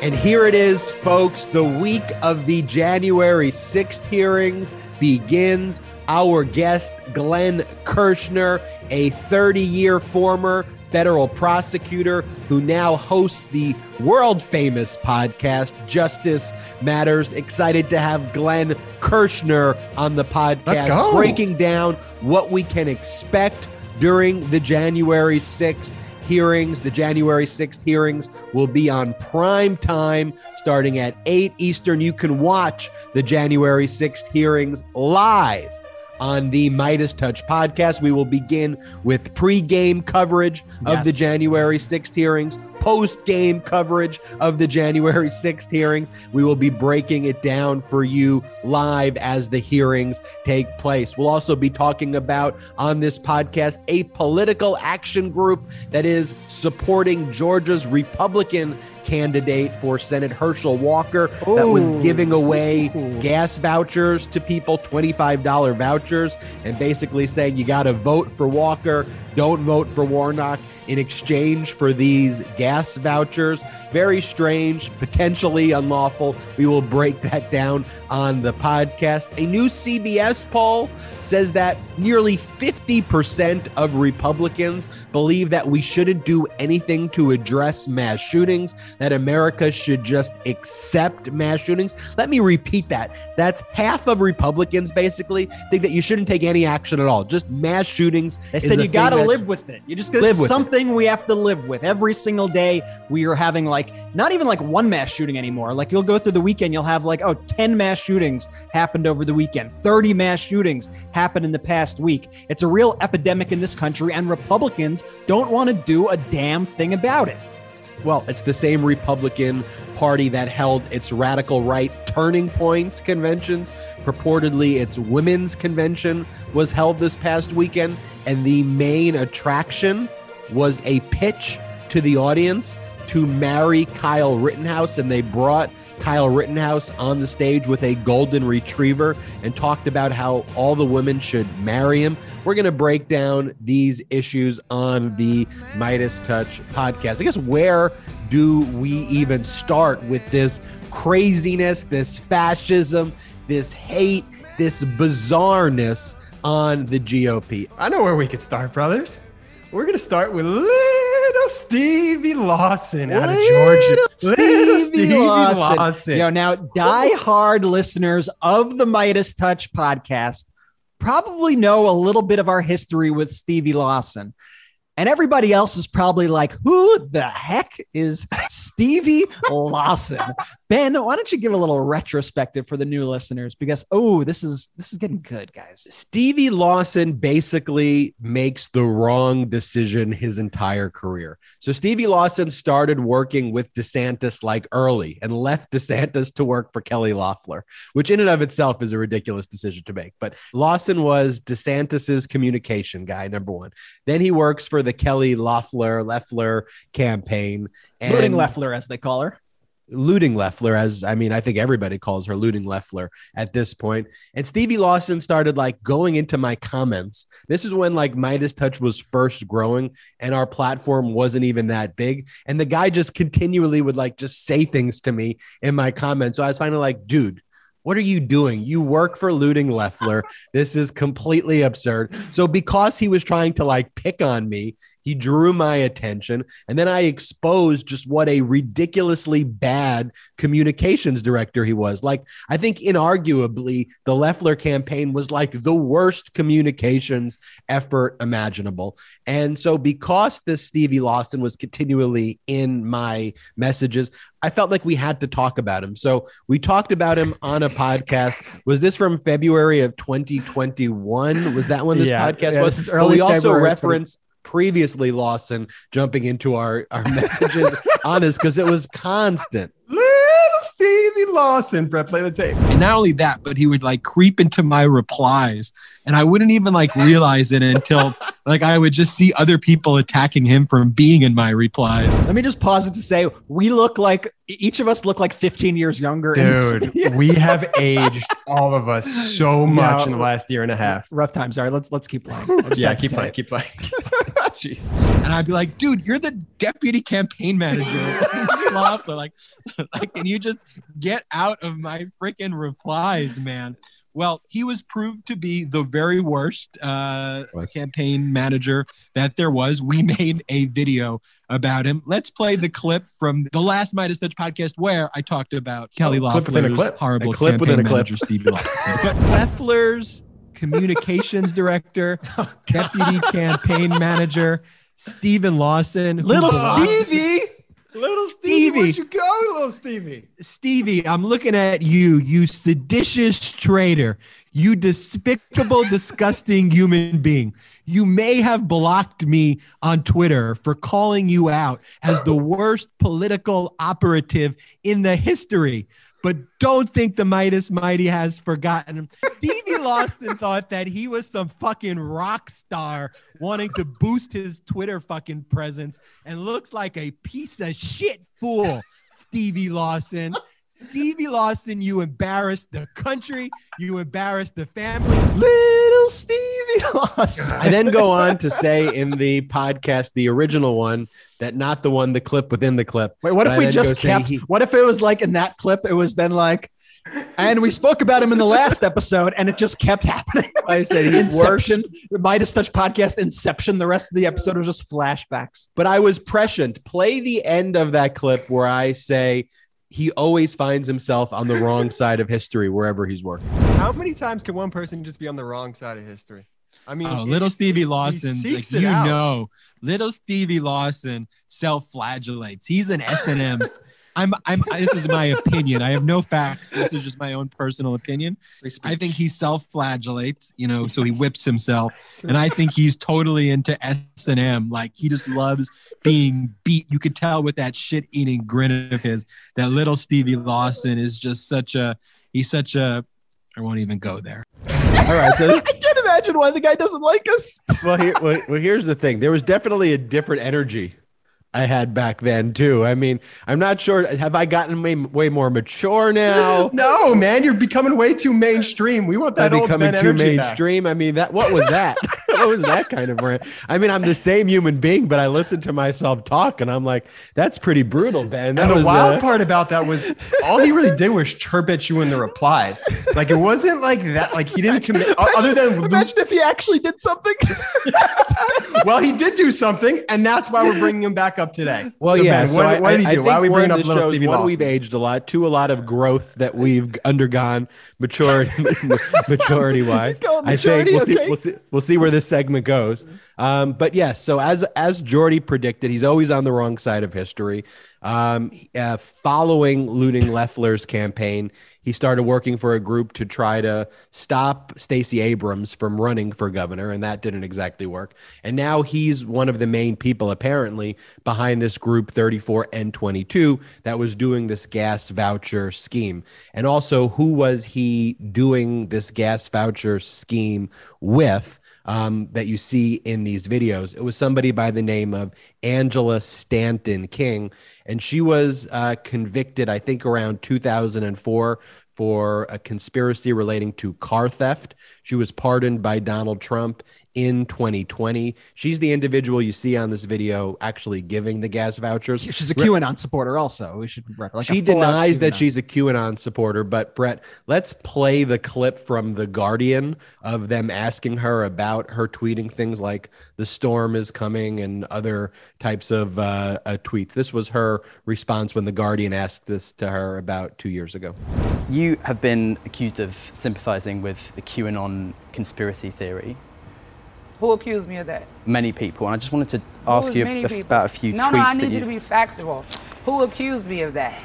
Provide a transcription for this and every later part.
And here it is, folks. The week of the January 6th hearings begins. Our guest, Glenn Kirschner, a 30 year former federal prosecutor who now hosts the world famous podcast, Justice Matters. Excited to have Glenn Kirschner on the podcast, breaking down what we can expect during the January 6th hearings. The January 6th hearings will be on prime time starting at 8 Eastern. You can watch the January 6th hearings live on the MeidasTouch podcast. We will begin with pre-game coverage of yes. the January 6th hearings, post-game coverage of the January 6th hearings. We will be breaking it down for you live as the hearings take place. We'll also be talking about on this podcast a political action group that is supporting Georgia's Republican candidate for Senate Herschel Walker Ooh. that was giving away Ooh. gas vouchers to people, $25 vouchers, and basically saying you got to vote for Walker, don't vote for Warnock in exchange for these gas vouchers. Very strange, potentially unlawful. We will break that down on the podcast. A new CBS poll says that nearly 50% of Republicans believe that we shouldn't do anything to address mass shootings, that America should just accept mass shootings. Let me repeat that. That's half of Republicans basically think that you shouldn't take any action at all. Just mass shootings. They said you got to live with it. You just live something we have to live with every single day. We are having like not even like one mass shooting anymore. Like you'll go through the weekend, you'll have like, oh, 10 mass shootings happened over the weekend, 30 mass shootings happened in the past week. It's a real epidemic in this country, and Republicans don't want to do a damn thing about it. Well, it's the same Republican Party that held its radical right turning points conventions. Purportedly, its women's convention was held this past weekend, and the main attraction was a pitch to the audience to marry Kyle Rittenhouse, and they brought Kyle Rittenhouse on the stage with a golden retriever and talked about how all the women should marry him. We're going to break down these issues on the MeidasTouch podcast. I guess where do we even start with this craziness, this fascism, this hate, this bizarreness on the GOP? I know where we could start, brothers. We're going to start with little Stevie Lawson out of Georgia. Little Stevie, Lawson. Lawson. You know, now die-hard listeners of the MeidasTouch podcast probably know a little bit of our history with Stevie Lawson. And everybody else is probably like, who the heck is Stevie Lawson? Ben, why don't you give a little retrospective for the new listeners? Because oh, this is this is getting good, guys. Stevie Lawson basically makes the wrong decision his entire career. So Stevie Lawson started working with DeSantis like early and left DeSantis to work for Kelly Loeffler, which in and of itself is a ridiculous decision to make. But Lawson was DeSantis's communication guy, number one. Then he works for the Kelly Loeffler Loeffler campaign. And Looting Loeffler, as they call her looting Loeffler, as I mean, I think everybody calls her looting Loeffler at this point. And Stevie Lawson started like going into my comments. This is when like MeidasTouch was first growing and our platform wasn't even that big. And the guy just continually would like just say things to me in my comments. So I was finally like, dude, what are you doing? You work for looting Loeffler. This is completely absurd. So because he was trying to like pick on me, he drew my attention, and then I exposed just what a ridiculously bad communications director he was. Like, I think inarguably, the Loeffler campaign was like the worst communications effort imaginable. And so, because this Stevie Lawson was continually in my messages, I felt like we had to talk about him. So we talked about him on a podcast. Was this from February of 2021? Was that when this yeah, podcast yeah, was? This early we also referenced previously Lawson jumping into our, our messages on us because it was constant. Little Stevie Lawson, Brett, play the tape. And not only that, but he would like creep into my replies and I wouldn't even like realize it until like I would just see other people attacking him from being in my replies. Let me just pause it to say we look like each of us look like 15 years younger. Dude, we have aged all of us so much in the last year and a half. Rough times. Sorry, let's let's keep playing. Yeah, keep playing, keep playing. Jeez. And I'd be like, dude, you're the deputy campaign manager. like, like, can you just get out of my freaking replies, man? Well, he was proved to be the very worst uh, campaign manager that there was. We made a video about him. Let's play the clip from the last MeidasTouch podcast where I talked about Kelly Loeffler's horrible a clip campaign within a clip. manager, Lawson. but Loeffler's communications director, oh, deputy campaign manager, Stephen Lawson. Little Stevie. Little Stevie, Stevie, where'd you go, little Stevie? Stevie, I'm looking at you, you seditious traitor, you despicable, disgusting human being. You may have blocked me on Twitter for calling you out as the worst political operative in the history but don't think the Meidas Mighty has forgotten him. Stevie Lawson thought that he was some fucking rock star wanting to boost his Twitter fucking presence and looks like a piece of shit fool, Stevie Lawson. Stevie Lawson, you embarrassed the country, you embarrassed the family. Little Stevie Lawson. I then go on to say in the podcast, the original one, that not the one, the clip within the clip. Wait, what if we just kept? He, what if it was like in that clip? It was then like, and we spoke about him in the last episode, and it just kept happening. I said Inception, the MeidasTouch podcast, Inception. The rest of the episode was just flashbacks. But I was prescient. Play the end of that clip where I say he always finds himself on the wrong side of history wherever he's working. How many times can one person just be on the wrong side of history? I mean, oh, little Stevie Lawson, like you out. know, little Stevie Lawson self-flagellates. He's an S and M. I'm, I'm. This is my opinion. I have no facts. This is just my own personal opinion. I think he self-flagellates, you know, so he whips himself, and I think he's totally into S and M. Like he just loves being beat. You could tell with that shit-eating grin of his that little Stevie Lawson is just such a. He's such a. I won't even go there. All right. So I can't imagine why the guy doesn't like us. well, here, well, here's the thing. There was definitely a different energy I had back then too. I mean, I'm not sure. Have I gotten way, way more mature now? no, man, you're becoming way too mainstream. We want that I'm old becoming too mainstream. Back. I mean, that what was that? what was that kind of brand? I mean, I'm the same human being, but I listen to myself talk, and I'm like, that's pretty brutal, Ben. That and the was, wild uh... part about that was all he really did was chirp at you in the replies. Like it wasn't like that. Like he didn't commit. Other than imagine if he actually did something. well, he did do something, and that's why we're bringing him back up today. Well, so yeah. Ben, so what, I, what did he do? Why are we bringing up little Stevie One, we've aged a lot. Two, a lot of growth that we've undergone, maturity, maturity wise. I think we'll okay. see. We'll see. We'll see where this segment goes. Um, but yes, yeah, so as as Jordy predicted, he's always on the wrong side of history. Um, uh, following Looting Loeffler's campaign, he started working for a group to try to stop Stacey Abrams from running for governor, and that didn't exactly work. And now he's one of the main people, apparently, behind this group 34N22 that was doing this gas voucher scheme. And also, who was he doing this gas voucher scheme with? Um, that you see in these videos. It was somebody by the name of Angela Stanton King, and she was uh, convicted, I think, around 2004 for a conspiracy relating to car theft. She was pardoned by Donald Trump in 2020. She's the individual you see on this video actually giving the gas vouchers. She's a QAnon supporter, also. We should like she denies that she's a QAnon supporter. But Brett, let's play the clip from the Guardian of them asking her about her tweeting things like "the storm is coming" and other types of uh, uh, tweets. This was her response when the Guardian asked this to her about two years ago. You have been accused of sympathizing with the QAnon conspiracy theory. Who accused me of that? Many people. And I just wanted to ask you about a few no, tweets. No, no, I need you to be factual. Who accused me of that?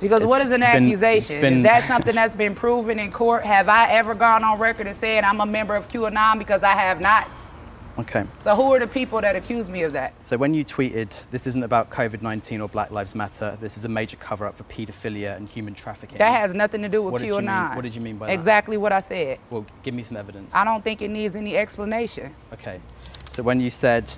Because it's what is an been, accusation? Been, is that something that's been proven in court? Have I ever gone on record and said I'm a member of QAnon because I have not? Okay. So who are the people that accuse me of that? So when you tweeted, this isn't about COVID-19 or Black Lives Matter, this is a major cover-up for paedophilia and human trafficking. That has nothing to do with what QAnon. What did you mean by that? Exactly what I said. Well, give me some evidence. I don't think it needs any explanation. Okay. So when you said,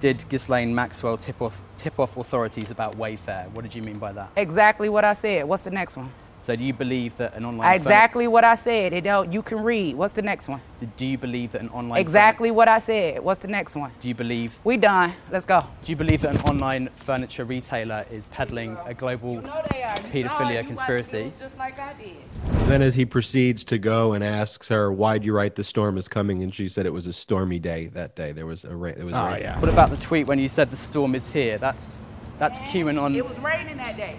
did Ghislaine Maxwell tip off, tip off authorities about Wayfair, what did you mean by that? Exactly what I said. What's the next one? So do you believe that an online exactly what I said? It don't. You can read. What's the next one? Do you believe that an online exactly what I said? What's the next one? Do you believe we done? Let's go. Do you believe that an online furniture retailer is peddling a global you know pedophilia conspiracy? Just like I did. Then, as he proceeds to go and asks her, "Why'd you write the storm is coming?" and she said it was a stormy day that day. There was a rain. It was oh, rain. yeah. What about the tweet when you said the storm is here? That's that's QAnon. It was raining that day.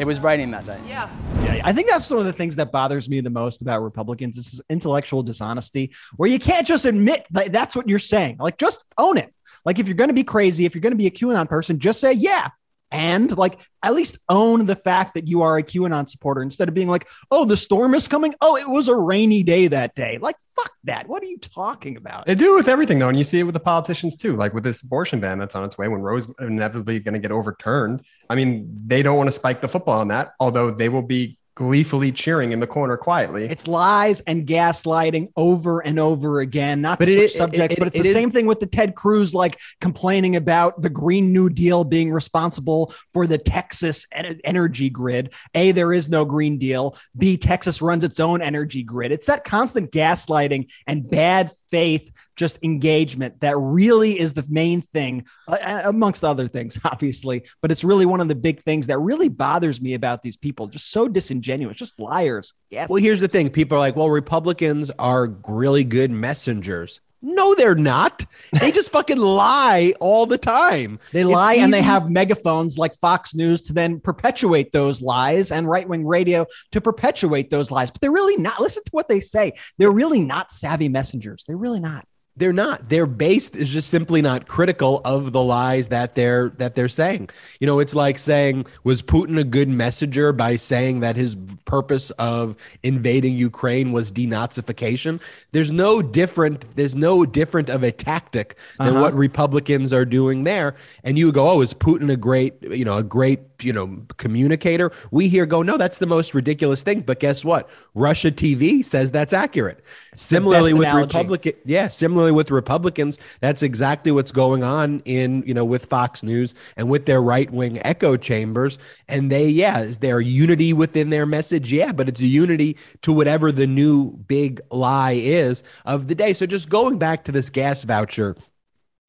It was raining that day. Yeah. Yeah, I think that's one of the things that bothers me the most about Republicans is intellectual dishonesty, where you can't just admit that that's what you're saying. Like, just own it. Like, if you're going to be crazy, if you're going to be a QAnon person, just say, yeah, and like at least own the fact that you are a QAnon supporter instead of being like, oh, the storm is coming. Oh, it was a rainy day that day. Like, fuck that. What are you talking about? They do with everything, though. And you see it with the politicians, too. Like with this abortion ban that's on its way, when Roe's inevitably going to get overturned. I mean, they don't want to spike the football on that, although they will be gleefully cheering in the corner quietly. It's lies and gaslighting over and over again. Not but it is subjects, it, it, but it's the is, same thing with the Ted Cruz, like complaining about the Green New Deal being responsible for the Texas energy grid. A, there is no Green Deal. B, Texas runs its own energy grid. It's that constant gaslighting and bad faith just engagement that really is the main thing uh, amongst other things obviously but it's really one of the big things that really bothers me about these people just so disingenuous just liars. Yes. Well here's the thing. People are like well republicans are really good messengers no, they're not. They just fucking lie all the time. They lie and they have megaphones like Fox News to then perpetuate those lies and right wing radio to perpetuate those lies. But they're really not. Listen to what they say. They're really not savvy messengers. They're really not they're not. Their base is just simply not critical of the lies that they're that they're saying. You know it's like saying was putin a good messenger by saying that his purpose of invading ukraine was denazification? There's no different there's no different of a tactic than uh-huh. what republicans are doing there. And you go oh is putin a great you know a great you know communicator we here go no that's the most ridiculous thing. But guess what? Russia tv says that's accurate. Similarly with analogy. republican yeah similarly with republicans that's exactly what's going on in you know with fox news and with their right-wing echo chambers. And they yeah is there unity within their message? Yeah but it's a unity to whatever the new big lie is of the day. So just going back to this gas voucher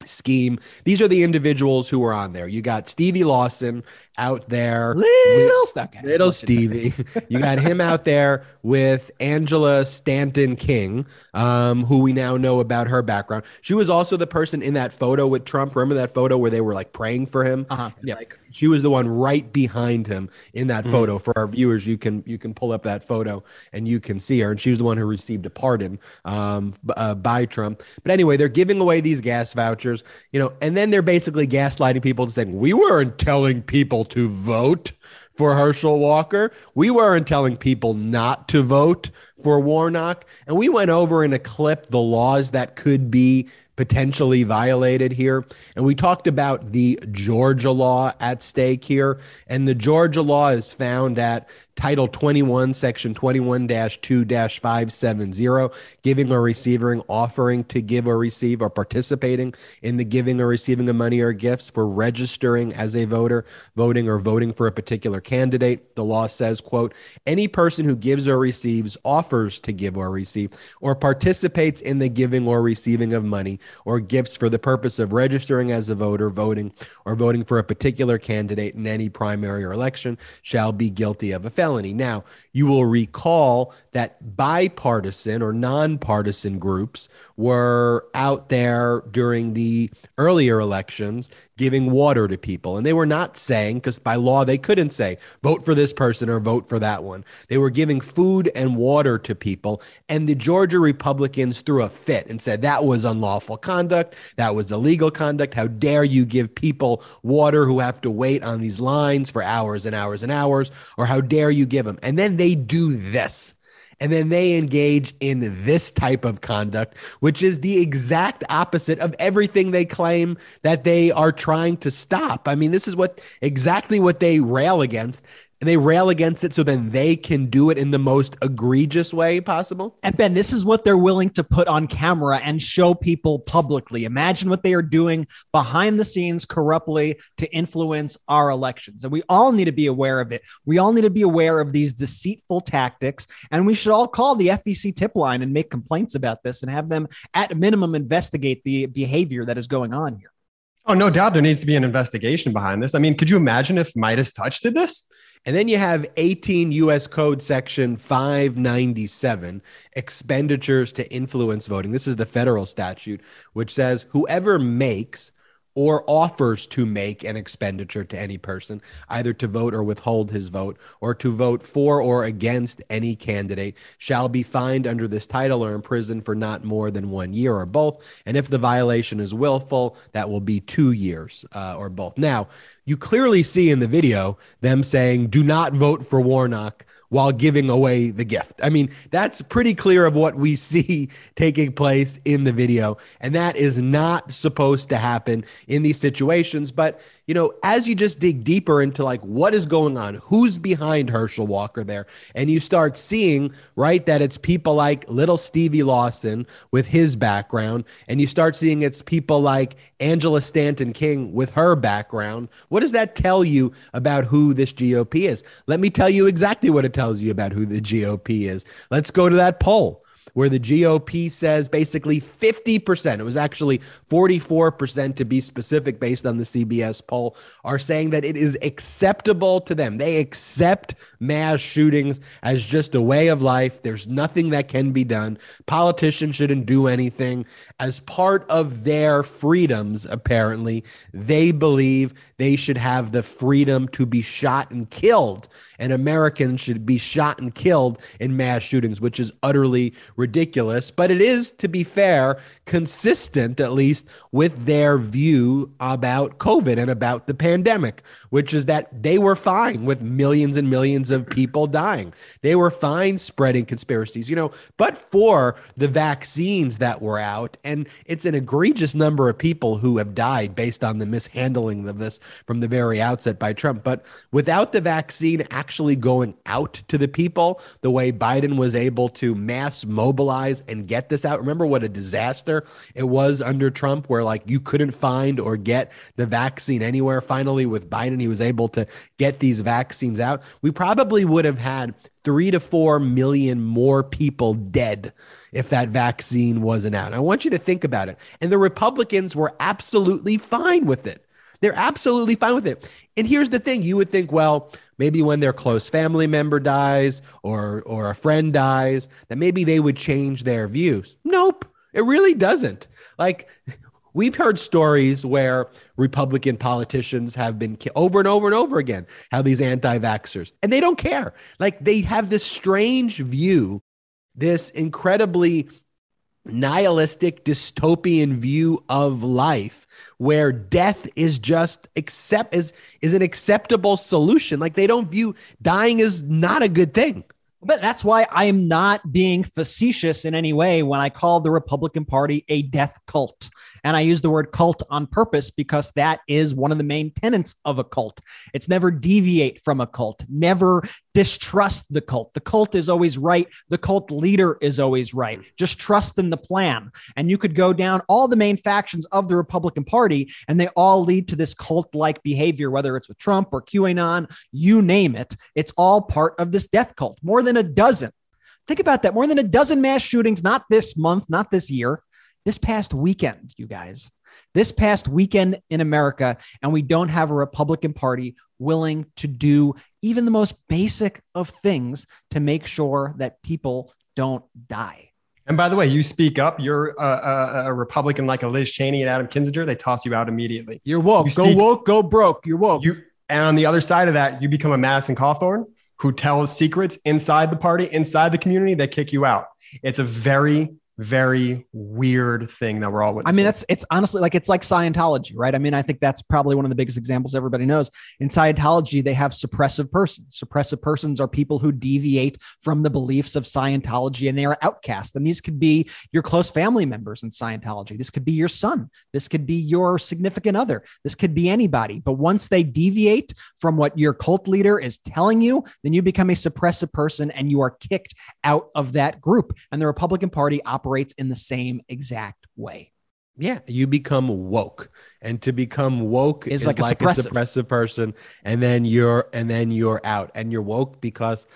scheme. These are the individuals who are on there. You got Stevie Lawson out there, little stuck, little Stevie. you got him out there with Angela Stanton King, um, who we now know about her background. She was also the person in that photo with Trump. Remember that photo where they were like praying for him? Uh-huh. Yeah. Like, she was the one right behind him in that mm-hmm. photo. For our viewers, you can you can pull up that photo and you can see her. And she was the one who received a pardon um, uh, by Trump. But anyway, they're giving away these gas vouchers, you know, and then they're basically gaslighting people to saying we weren't telling people to vote for Herschel Walker. We weren't telling people not to vote for Warnock. And we went over in a clip the laws that could be potentially violated here. And we talked about the Georgia law at stake here. And the Georgia law is found at Title 21, Section 21 2 570, giving or receiving, offering to give or receive, or participating in the giving or receiving of money or gifts for registering as a voter, voting or voting for a particular candidate. The law says, quote, any person who gives or receives, offers to give or receive, or participates in the giving or receiving of money or gifts for the purpose of registering as a voter, voting, or voting for a particular candidate in any primary or election shall be guilty of a felony. Now, you will recall that bipartisan or nonpartisan groups were out there during the earlier elections giving water to people. And they were not saying, because by law they couldn't say, vote for this person or vote for that one. They were giving food and water to people. And the Georgia Republicans threw a fit and said that was unlawful conduct. That was illegal conduct. How dare you give people water who have to wait on these lines for hours and hours and hours? Or how dare you give them? And then they do this and then they engage in this type of conduct, which is the exact opposite of everything they claim that they are trying to stop. I mean, this is what exactly what they rail against. And they rail against it so then they can do it in the most egregious way possible. And Ben, this is what they're willing to put on camera and show people publicly. Imagine what they are doing behind the scenes corruptly to influence our elections. And we all need to be aware of it. We all need to be aware of these deceitful tactics. And we should all call the FEC tip line and make complaints about this and have them, at minimum, investigate the behavior that is going on here. Oh, no doubt there needs to be an investigation behind this. I mean, could you imagine if MeidasTouch did this? And then you have 18 US Code Section 597, expenditures to influence voting. This is the federal statute, which says whoever makes or offers to make an expenditure to any person, either to vote or withhold his vote, or to vote for or against any candidate, shall be fined under this title or imprisoned for not more than one year or both. And if the violation is willful, that will be two years uh, or both. Now, you clearly see in the video them saying, do not vote for Warnock while giving away the gift. I mean, that's pretty clear of what we see taking place in the video. And that is not supposed to happen in these situations. But, you know, as you just dig deeper into like what is going on, who's behind Herschel Walker there, and you start seeing, right, that it's people like little Stevie Lawson with his background, and you start seeing it's people like Angela Stanton King with her background. What does that tell you about who this GOP is? Let me tell you exactly what it tells tells you about who the GOP is. Let's go to that poll where the GOP says basically 50%, it was actually 44% to be specific based on the CBS poll, are saying that it is acceptable to them. They accept mass shootings as just a way of life. There's nothing that can be done. Politicians shouldn't do anything. As part of their freedoms, apparently, they believe they should have the freedom to be shot and killed and Americans should be shot and killed in mass shootings, which is utterly ridiculous. But it is, to be fair, consistent, at least, with their view about COVID and about the pandemic, which is that they were fine with millions and millions of people dying. They were fine spreading conspiracies, you know, but for the vaccines that were out, and it's an egregious number of people who have died based on the mishandling of this from the very outset by Trump. But without the vaccine, actually going out to the people the way Biden was able to mass mobilize and get this out. Remember what a disaster it was under Trump, where like you couldn't find or get the vaccine anywhere. Finally, with Biden, he was able to get these vaccines out. We probably would have had three to four million more people dead if that vaccine wasn't out. I want you to think about it. And the Republicans were absolutely fine with it. They're absolutely fine with it. And here's the thing you would think, well, maybe when their close family member dies or or a friend dies, that maybe they would change their views. Nope, it really doesn't. Like we've heard stories where Republican politicians have been ki- over and over and over again how these anti-vaxxers and they don't care. Like they have this strange view, this incredibly nihilistic dystopian view of life where death is just accept is is an acceptable solution. Like they don't view dying as not a good thing. But that's why I am not being facetious in any way when I call the Republican Party a death cult. And I use the word cult on purpose because that is one of the main tenets of a cult. It's never deviate from a cult, never distrust the cult. The cult is always right. The cult leader is always right. Just trust in the plan. And you could go down all the main factions of the Republican Party, and they all lead to this cult like behavior, whether it's with Trump or QAnon, you name it. It's all part of this death cult. More than a dozen. Think about that. More than a dozen mass shootings, not this month, not this year, this past weekend, you guys, this past weekend in America, and we don't have a Republican Party willing to do even the most basic of things to make sure that people don't die. And by the way, you speak up. You're a, a, a, Republican like a Liz Cheney and Adam Kinzinger. They toss you out immediately. You're woke. You speak, go woke. Go broke. You're woke. You and on the other side of that, you become a Madison Cawthorn who tells secrets inside the party, inside the community. They kick you out. It's a very very weird thing that we're all witnessing. I mean, that's it's honestly like it's like Scientology, right? I mean, I think that's probably one of the biggest examples everybody knows. In Scientology, they have suppressive persons. Suppressive persons are people who deviate from the beliefs of Scientology and they are outcast. And these could be your close family members in Scientology. This could be your son. This could be your significant other. This could be anybody. But once they deviate from what your cult leader is telling you, then you become a suppressive person and you are kicked out of that group. And the Republican Party operates in the same exact way. Yeah, you become woke, and to become woke is, is like, like a, suppressive. a suppressive person, and then you're and then you're out, and you're woke because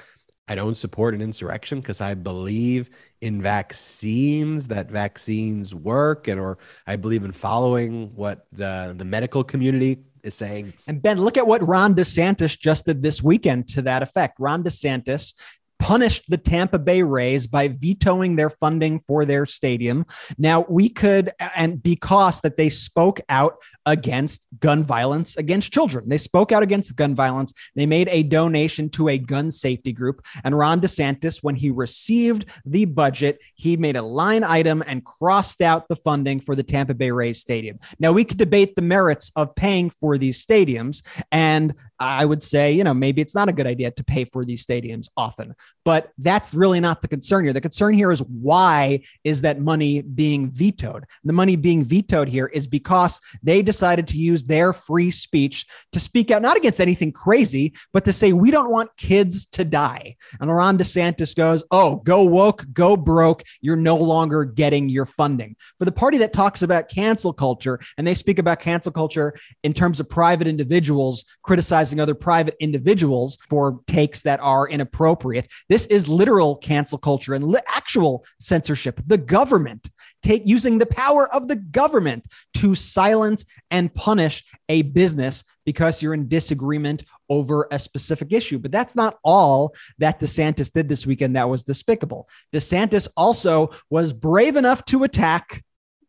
I don't support an insurrection because I believe in vaccines that vaccines work, and or I believe in following what uh, the medical community is saying. And Ben, look at what Ron DeSantis just did this weekend to that effect. Ron DeSantis punished the Tampa Bay Rays by vetoing their funding for their stadium. Now, we could, and because that they spoke out against gun violence against children. They spoke out against gun violence. They made a donation to a gun safety group. And Ron DeSantis, when he received the budget, he made a line item and crossed out the funding for the Tampa Bay Rays stadium. Now, we could debate the merits of paying for these stadiums. And I would say, you know, maybe it's not a good idea to pay for these stadiums often, but that's really not the concern here. The concern here is why is that money being vetoed? The money being vetoed here is because they decided to use their free speech to speak out, not against anything crazy, but to say, we don't want kids to die. And Ron DeSantis goes, oh, go woke, go broke. You're no longer getting your funding. For the party that talks about cancel culture, and they speak about cancel culture in terms of private individuals criticizing criticizing other private individuals for takes that are inappropriate. This is literal cancel culture and li- actual censorship. The government take using the power of the government to silence and punish a business because you're in disagreement over a specific issue. But that's not all that DeSantis did this weekend that was despicable. DeSantis also was brave enough to attack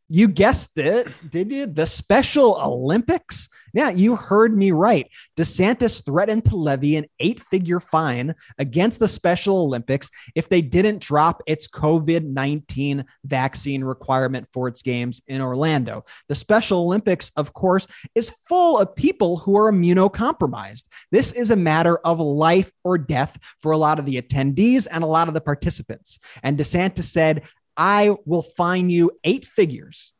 you guessed it, did you? The Special Olympics? Yeah, you heard me right. DeSantis threatened to levy an eight figure fine against the Special Olympics if they didn't drop its COVID 19 vaccine requirement for its games in Orlando. The Special Olympics, of course, is full of people who are immunocompromised. This is a matter of life or death for a lot of the attendees and a lot of the participants. And DeSantis said, I will fine you eight figures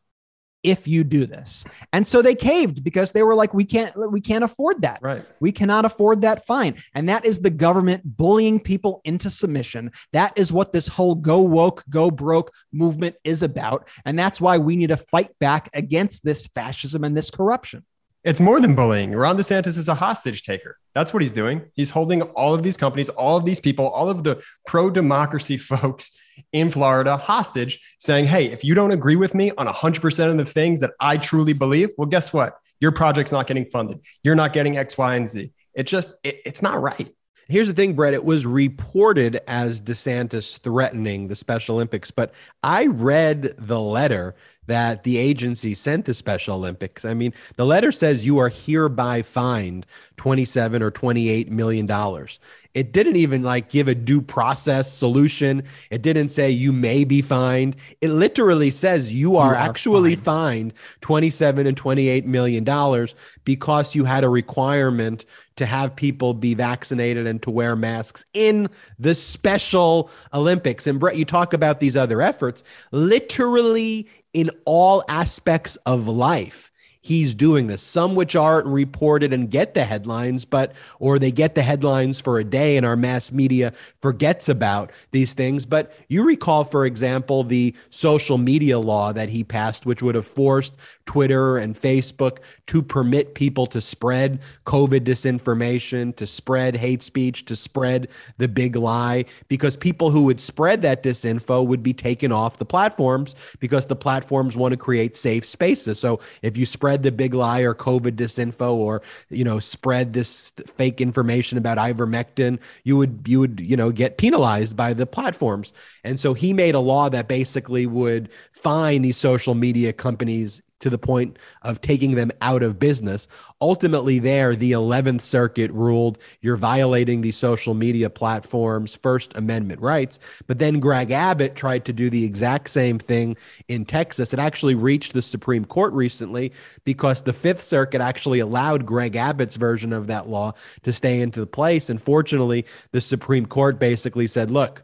if you do this. And so they caved because they were like, we can't, we can't afford that. Right. We cannot afford that fine. And that is the government bullying people into submission. That is what this whole go woke, go broke movement is about. And that's why we need to fight back against this fascism and this corruption. It's more than bullying. Ron DeSantis is a hostage taker. That's what he's doing. He's holding all of these companies, all of these people, all of the pro democracy folks in Florida hostage, saying, hey, if you don't agree with me on 100% of the things that I truly believe, well, guess what? Your project's not getting funded. You're not getting X, Y, and Z. It just, it, it's not right. Here's the thing, Brett. It was reported as DeSantis threatening the Special Olympics, but I read the letter that the agency sent the Special Olympics. I mean, the letter says you are hereby fined 27 or 28 million dollars. It didn't even like give a due process solution. It didn't say you may be fined. It literally says you are, you are actually fined. fined 27 and 28 million dollars because you had a requirement to have people be vaccinated and to wear masks in the Special Olympics. And Brett, you talk about these other efforts. Literally in all aspects of life he's doing this. Some which aren't reported and get the headlines, but or they get the headlines for a day and our mass media forgets about these things. But you recall, for example, the social media law that he passed, which would have forced Twitter and Facebook to permit people to spread COVID disinformation, to spread hate speech, to spread the big lie, because people who would spread that disinfo would be taken off the platforms because the platforms want to create safe spaces. So if you spread the big lie or COVID disinfo or you know spread this fake information about ivermectin, you would you would you know get penalized by the platforms. And so he made a law that basically would fine these social media companies to the point of taking them out of business. Ultimately, there, the 11th Circuit ruled you're violating the social media platform's First Amendment rights. But then Greg Abbott tried to do the exact same thing in Texas. It actually reached the Supreme Court recently because the Fifth Circuit actually allowed Greg Abbott's version of that law to stay into place. And fortunately, the Supreme Court basically said, look,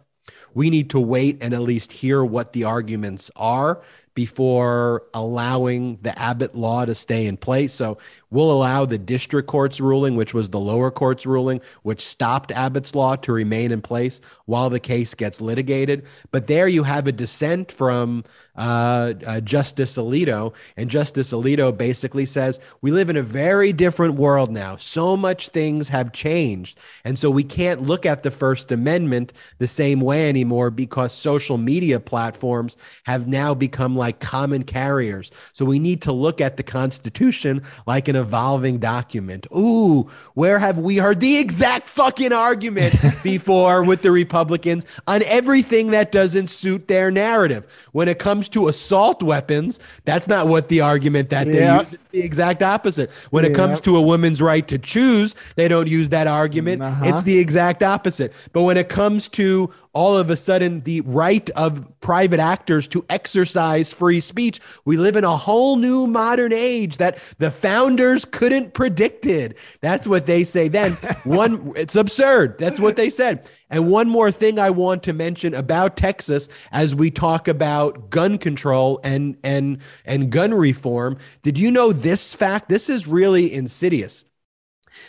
we need to wait and at least hear what the arguments are before allowing the Abbott law to stay in place. So we'll allow the district court's ruling, which was the lower court's ruling, which stopped Abbott's law to remain in place while the case gets litigated. But there you have a dissent from uh, uh, Justice Alito. And Justice Alito basically says, We live in a very different world now. So much things have changed. And so we can't look at the First Amendment the same way anymore because social media platforms have now become like common carriers. So we need to look at the Constitution like an evolving document. Ooh, where have we heard the exact fucking argument before with the Republicans on everything that doesn't suit their narrative? When it comes to assault weapons, that's not what the argument that they yeah. use. It's the exact opposite. When yeah. it comes to a woman's right to choose, they don't use that argument. Uh-huh. It's the exact opposite. But when it comes to all of a sudden the right of private actors to exercise free speech. We live in a whole new modern age that the founders couldn't predicted. That's what they say then. One it's absurd. That's what they said. And one more thing I want to mention about Texas as we talk about gun control and and and gun reform. Did you know this fact? This is really insidious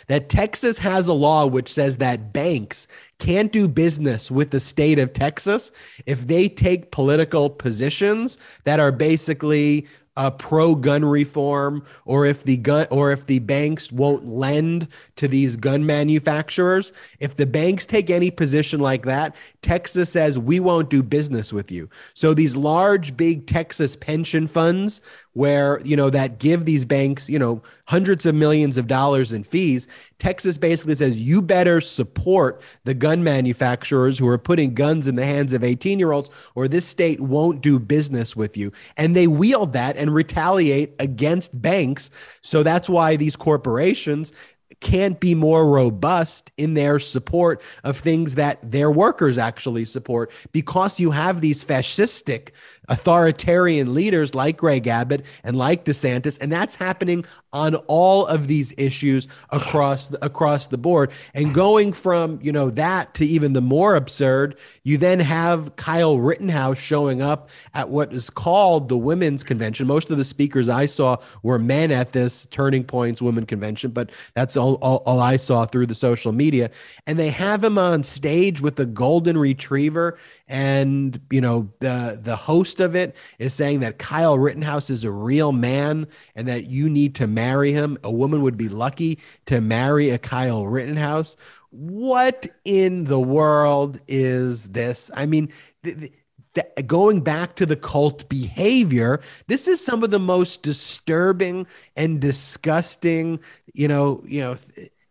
that Texas has a law which says that banks can't do business with the state of Texas if they take political positions that are basically a pro gun reform or if the gun or if the banks won't lend to these gun manufacturers. If the banks take any position like that texas says we won't do business with you. So these large big texas pension funds where you know that give these banks you know hundreds of millions of dollars in fees texas basically says you better support the gun manufacturers who are putting guns in the hands of 18 year olds or this state won't do business with you. And they wield that and retaliate against banks. So that's why these corporations can't be more robust in their support of things that their workers actually support because you have these fascistic authoritarian leaders like Greg Abbott and like DeSantis, and that's happening on all of these issues across the, across the board. And going from you know that to even the more absurd, you then have Kyle Rittenhouse showing up at what is called the Women's Convention. Most of the speakers I saw were men at this Turning Points Women Convention, but that's all, all, all I saw through the social media. And they have him on stage with a golden retriever and you know the the host of it is saying that Kyle Rittenhouse is a real man and that you need to marry him. A woman would be lucky to marry a Kyle Rittenhouse. What in the world is this? I mean, th- th- going back to the cult behavior, this is some of the most disturbing and disgusting, you know, you know,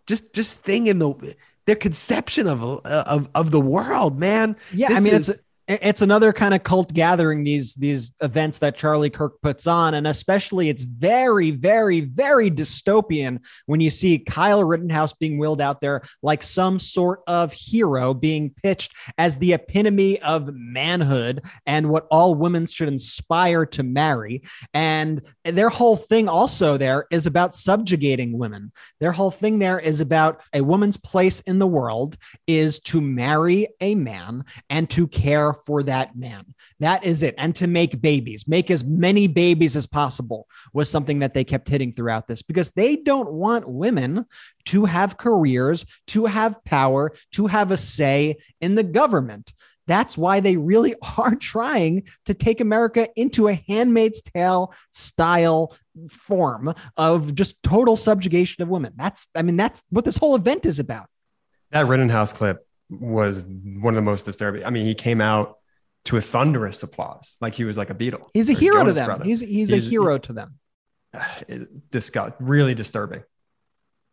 just just thing in the their conception of uh, of of the world, man. Yeah, this I mean, is, it's it's another kind of cult gathering these these events that charlie kirk puts on and especially it's very very very dystopian when you see kyle rittenhouse being wheeled out there like some sort of hero being pitched as the epitome of manhood and what all women should inspire to marry. And their whole thing also there is about subjugating women. Their whole thing there is about a woman's place in the world is to marry a man and to care for that man. That is it. And to make babies, make as many babies as possible was something that they kept hitting throughout this because they don't want women to have careers, to have power, to have a say in the government. That's why they really are trying to take America into a handmaid's tale style form of just total subjugation of women. That's, I mean, that's what this whole event is about. That Rittenhouse clip was one of the most disturbing. I mean, he came out to a thunderous applause, like he was like a Beatle. He's a hero Jonas to them. Brother. He's he's, he's a hero to them. Disgust, really disturbing.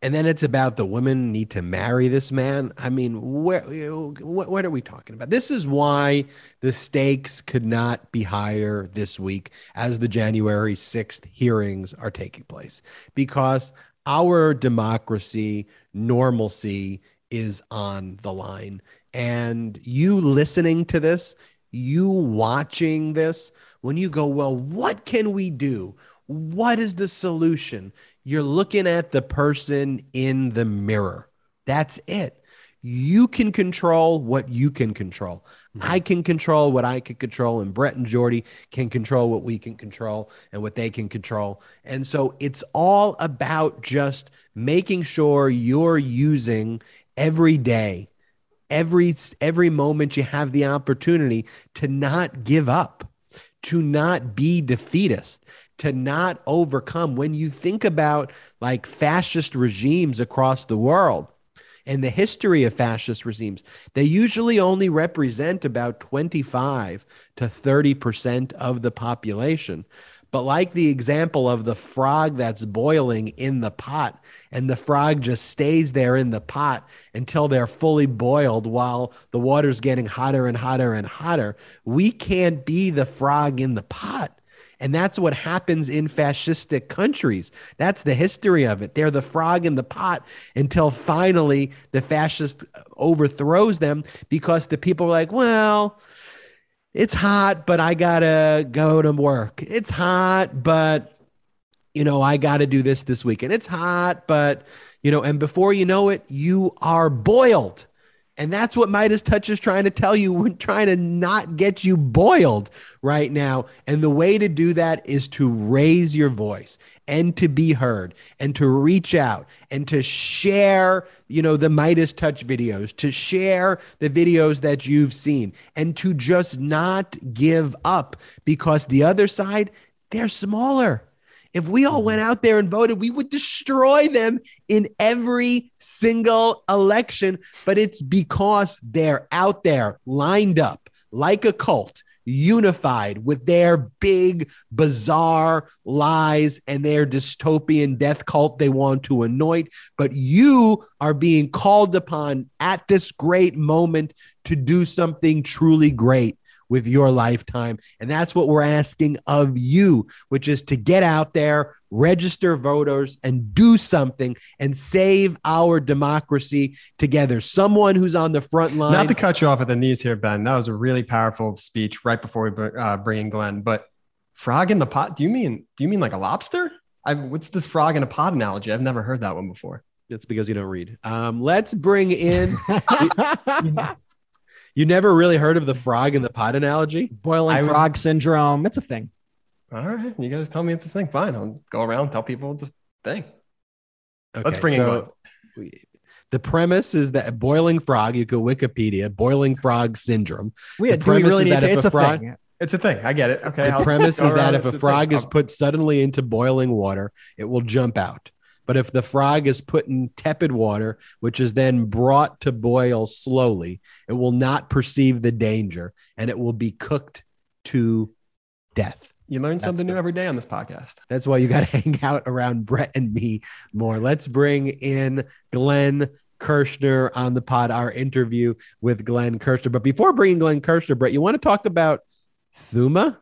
and then it's about the women need to marry this man. I mean, where what, what are we talking about? This is why the stakes could not be higher this week as the January 6th hearings are taking place because our democracy normalcy is on the line and you listening to this, you watching this, when you go, well, what can we do? What is the solution? You're looking at the person in the mirror. That's it. You can control what you can control. Mm-hmm. I can control what I can control, and Brett and Jordy can control what we can control and what they can control. And so it's all about just making sure you're using every day, every every moment you have the opportunity to not give up, to not be defeatist, to not overcome. When you think about like fascist regimes across the world and the history of fascist regimes, they usually only represent about 25 to 30% of the population. But like the example of the frog that's boiling in the pot, and the frog just stays there in the pot until they're fully boiled while the water's getting hotter and hotter and hotter. We can't be the frog in the pot. And that's what happens in fascistic countries. That's the history of it. They're the frog in the pot until finally the fascist overthrows them because the people are like, well, it's hot, but I gotta go to work. It's hot, but you know, I gotta do this this weekend. It's hot, but you know, and before you know it, you are boiled. And that's what MeidasTouch is trying to tell you. We're trying to not get you boiled right now. And the way to do that is to raise your voice and to be heard and to reach out and to share, you know, the MeidasTouch videos, to share the videos that you've seen and to just not give up because the other side, they're smaller. If we all went mm-hmm. out there and voted, we would destroy them in every single election. But it's because they're out there lined up like a cult, unified with their big, bizarre lies and their dystopian death cult they want to anoint. But you are being called upon at this great moment to do something truly great with your lifetime. And that's what we're asking of you, which is to get out there, register voters, and do something and save our democracy together. Someone who's on the front line. Not to cut you off at the knees here, Ben. That was a really powerful speech right before we uh, bring in Glenn. But frog in the pot? Do you mean do you mean like a lobster? I, what's this frog in a pot analogy? I've never heard that one before. It's because you don't read. Um, let's bring in. You never really heard of the frog in the pot analogy? Boiling I frog would... syndrome. It's a thing. All right. You guys tell me it's a thing. Fine. I'll go around, tell people it's a thing. Okay, Let's bring so in The premise is that boiling frog, you go Wikipedia, boiling frog syndrome. We, the premise really is that to, if it's a frog, thing. It's a thing. I get it. Okay. The I'll premise is that if a frog is put suddenly into boiling water, it will jump out. But if the frog is put in tepid water, which is then brought to boil slowly, it will not perceive the danger and it will be cooked to death. You learn that's something new every day on this podcast. That's why you got to hang out around Brett and me more. Let's bring in Glenn Kirschner on the pod, our interview with Glenn Kirschner. But before bringing Glenn Kirschner, Brett, you want to talk about Thuma?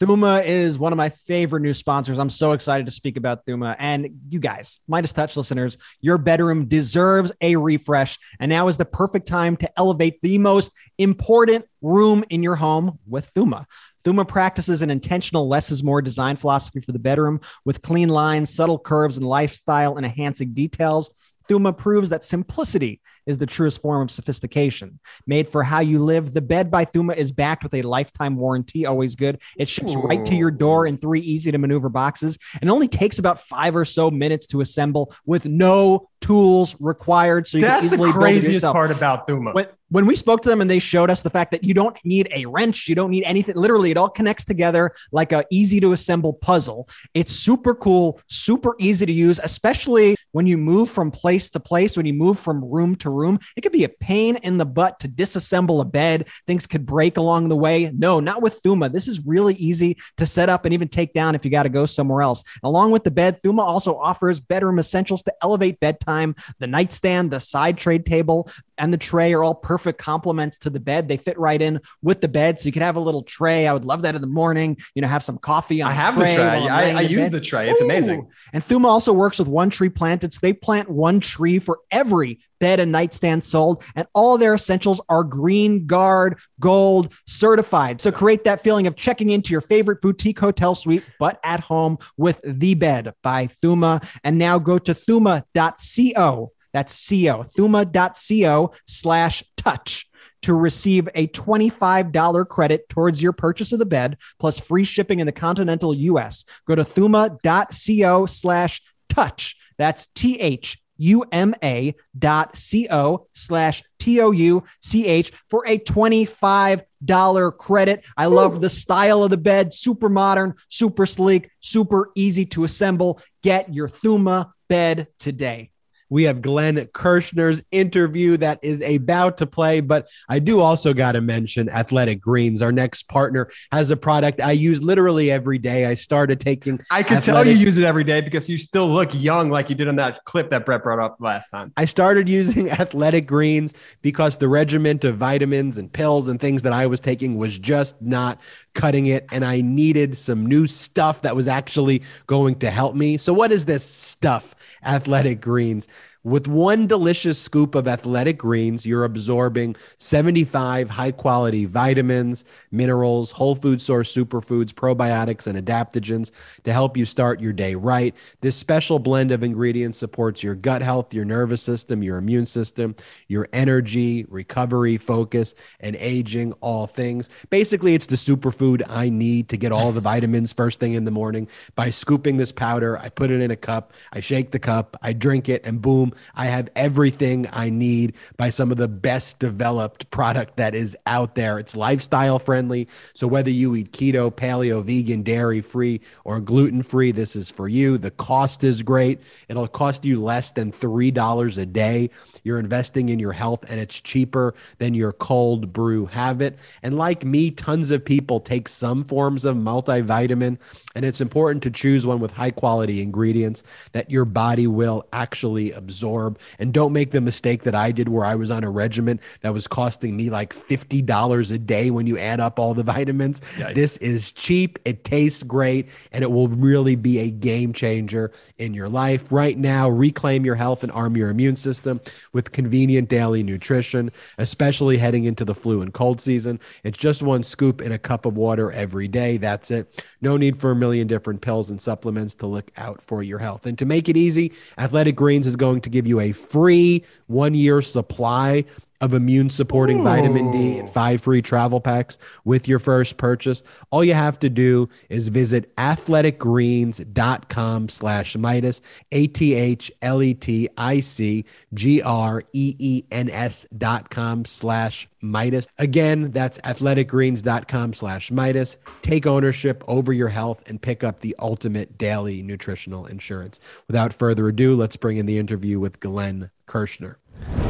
Thuma is one of my favorite new sponsors. I'm so excited to speak about Thuma. And you guys, MeidasTouch listeners, your bedroom deserves a refresh. And now is the perfect time to elevate the most important room in your home with Thuma. Thuma practices an intentional less is more design philosophy for the bedroom with clean lines, subtle curves, and lifestyle enhancing details. Thuma proves that simplicity is the truest form of sophistication. Made for how you live, the bed by Thuma is backed with a lifetime warranty, always good. It ships Ooh. right to your door in three easy to maneuver boxes and only takes about five or so minutes to assemble with no tools required. So you That's can easily the craziest part about Thuma. When, when we spoke to them and they showed us the fact that you don't need a wrench, you don't need anything. Literally, it all connects together like a easy to assemble puzzle. It's super cool, super easy to use, especially when you move from place to place, when you move from room to room. It could be a pain in the butt to disassemble a bed. Things could break along the way. No, not with Thuma. This is really easy to set up and even take down if you got to go somewhere else. Along with the bed, Thuma also offers bedroom essentials to elevate bedtime. The nightstand, the side tray table, and the tray are all perfect complements to the bed. They fit right in with the bed. So you could have a little tray. I would love that in the morning, you know, have some coffee on I have the tray. I, I use bed. the tray. It's Ooh. amazing. And Thuma also works with One Tree Planted. So they plant one tree for every bed and nightstand sold. And all their essentials are green guard gold certified. So create that feeling of checking into your favorite boutique hotel suite, but at home with the bed by Thuma. And now go to thuma.co that's co, thuma.co slash touch to receive a $25 credit towards your purchase of the bed plus free shipping in the continental US. Go to thuma.co slash touch. That's T H U M A dot C O slash T O U C H for a $25 credit. I love the style of the bed. Super modern, super sleek, super easy to assemble. Get your Thuma bed today. We have Glenn Kirschner's interview that is about to play, but I do also got to mention Athletic Greens. Our next partner has a product I use literally every day. I started taking. I can athletic- tell you use it every day because you still look young, like you did in that clip that Brett brought up last time. I started using Athletic Greens because the regiment of vitamins and pills and things that I was taking was just not cutting it, and I needed some new stuff that was actually going to help me. So, what is this stuff? Athletic Greens. With one delicious scoop of athletic greens, you're absorbing 75 high quality vitamins, minerals, whole food source superfoods, probiotics, and adaptogens to help you start your day right. This special blend of ingredients supports your gut health, your nervous system, your immune system, your energy, recovery, focus, and aging, all things. Basically, it's the superfood I need to get all the vitamins first thing in the morning. By scooping this powder, I put it in a cup, I shake the cup, I drink it, and boom I have everything I need by some of the best developed product that is out there. It's lifestyle friendly. So whether you eat keto, paleo, vegan, dairy free, or gluten free, this is for you. The cost is great. It'll cost you less than $3 a day. You're investing in your health and it's cheaper than your cold brew habit. And like me, tons of people take some forms of multivitamin, and it's important to choose one with high quality ingredients that your body will actually absorb. And don't make the mistake that I did where I was on a regimen that was costing me like $50 a day when you add up all the vitamins. Yikes. This is cheap, it tastes great, and it will really be a game changer in your life. Right now, reclaim your health and arm your immune system with convenient daily nutrition, especially heading into the flu and cold season. It's just one scoop in a cup of water every day. That's it. No need for million different pills and supplements to look out for your health. And to make it easy, Athletic Greens is going to give you a free one year supply of immune supporting vitamin D and five free travel packs with your first purchase. All you have to do is visit athleticgreens.com slash Meidas, A-T-H-L-E-T-I-C-G-R-E-E-N-S dot com slash Meidas. Again, that's athleticgreens.com slash Meidas. Take ownership over your health and pick up the ultimate daily nutritional insurance. Without further ado, let's bring in the interview with Glenn Kirschner.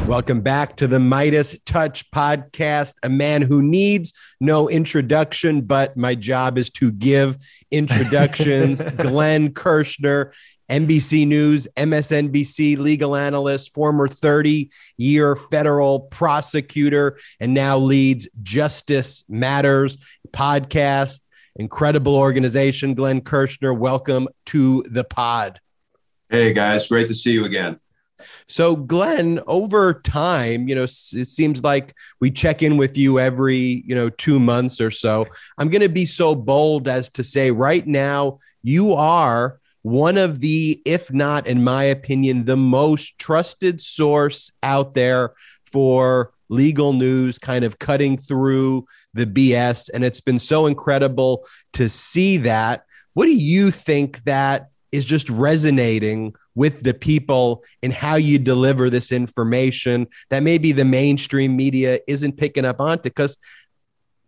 Welcome back to the MeidasTouch podcast. A man who needs no introduction, but my job is to give introductions. Glenn Kirschner, NBC News, MSNBC legal analyst, former 30 year federal prosecutor, and now leads Justice Matters podcast. Incredible organization. Glenn Kirschner, welcome to the pod. Hey, guys. Great to see you again. So, Glenn, over time, you know, it seems like we check in with you every, you know, two months or so. I'm going to be so bold as to say right now, you are one of the, if not, in my opinion, the most trusted source out there for legal news, kind of cutting through the BS. And it's been so incredible to see that. What do you think that is just resonating with the people and how you deliver this information that maybe the mainstream media isn't picking up on because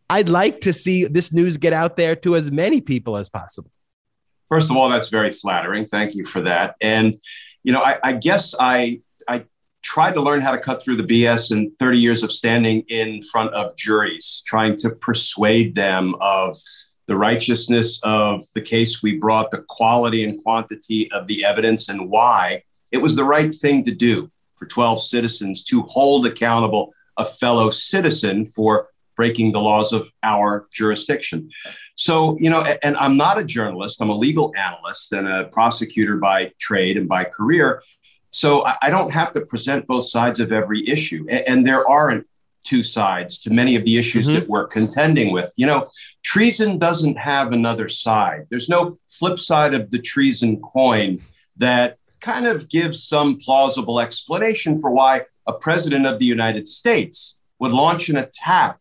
I'd like to see this news get out there to as many people as possible. First of all, that's very flattering. Thank you for that. And, you know, I, I guess I, I tried to learn how to cut through the BS in 30 years of standing in front of juries, trying to persuade them of the righteousness of the case we brought, the quality and quantity of the evidence, and why it was the right thing to do for 12 citizens to hold accountable a fellow citizen for breaking the laws of our jurisdiction. So, you know, and I'm not a journalist, I'm a legal analyst and a prosecutor by trade and by career. So I don't have to present both sides of every issue. And there aren't two sides to many of the issues mm-hmm. that we're contending with. You know, treason doesn't have another side. There's no flip side of the treason coin that kind of gives some plausible explanation for why a president of the United States would launch an attack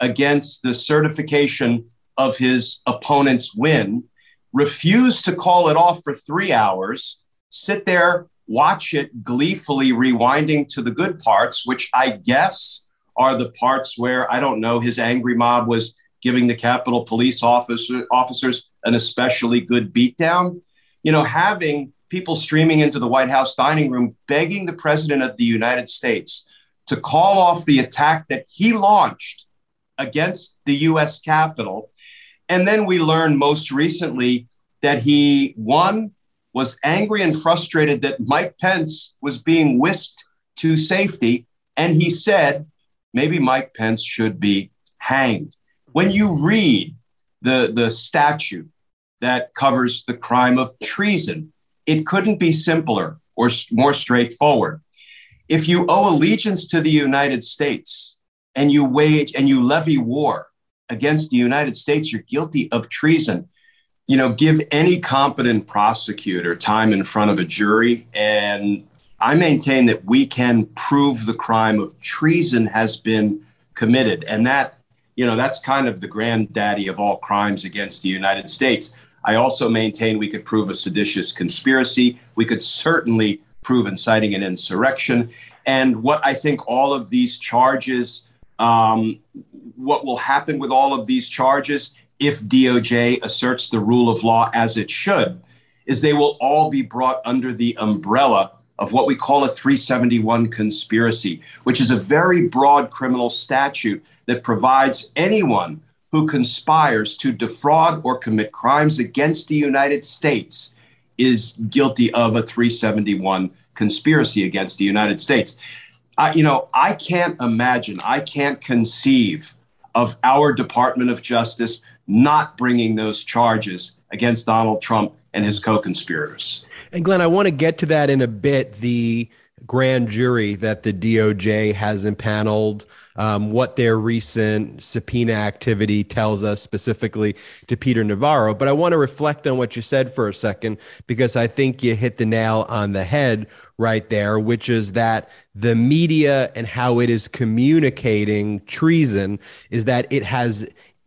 against the certification of his opponent's win, refuse to call it off for three hours, sit there watch it gleefully rewinding to the good parts, which I guess are the parts where I don't know his angry mob was giving the Capitol Police officer, officers an especially good beatdown. You know, having people streaming into the White House dining room begging the President of the United States to call off the attack that he launched against the US Capitol. And then we learned most recently that he, one, was angry and frustrated that Mike Pence was being whisked to safety. And he said, maybe Mike Pence should be hanged. When you read the, the statute that covers the crime of treason, it couldn't be simpler or more straightforward. If you owe allegiance to the United States and you wage and you levy war against the United States, you're guilty of treason you know, give any competent prosecutor time in front of a jury. And I maintain that we can prove the crime of treason has been committed. And that, you know, that's kind of the granddaddy of all crimes against the United States. I also maintain we could prove a seditious conspiracy. We could certainly prove inciting an insurrection. And what I think all of these charges, um, what will happen with all of these charges if DOJ asserts the rule of law as it should, is they will all be brought under the umbrella of what we call a 371 conspiracy, which is a very broad criminal statute that provides anyone who conspires to defraud or commit crimes against the United States is guilty of a 371 conspiracy against the United States. Uh, you know, I can't imagine, I can't conceive of our Department of Justice not bringing those charges against Donald Trump and his co conspirators. And Glenn, I want to get to that in a bit. The grand jury that the DOJ has impaneled, um, what their recent subpoena activity tells us specifically to Peter Navarro. But I want to reflect on what you said for a second, because I think you hit the nail on the head right there, which is that the media and how it is communicating treason is that it has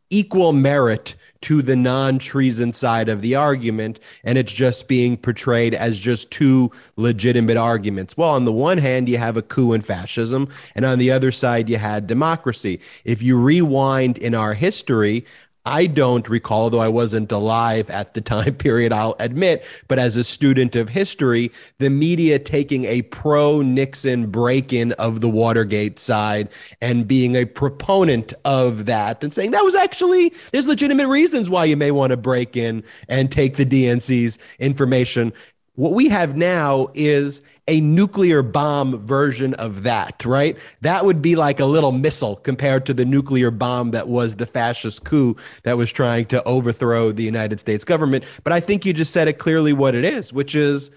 equal merit to the non treason side of the argument, and it's just being portrayed as just two legitimate arguments. Well, on the one hand, you have a coup and fascism, and on the other side, you had democracy. If you rewind in our history, I don't recall, though I wasn't alive at the time period, I'll admit, but as a student of history, the media taking a pro Nixon break in of the Watergate side and being a proponent of that and saying that was actually, there's legitimate reasons why you may want to break in and take the DNC's information. What we have now is a nuclear bomb version of that, right? That would be like a little missile compared to the nuclear bomb that was the fascist coup that was trying to overthrow the United States government. But I think you just said it clearly what it is, which is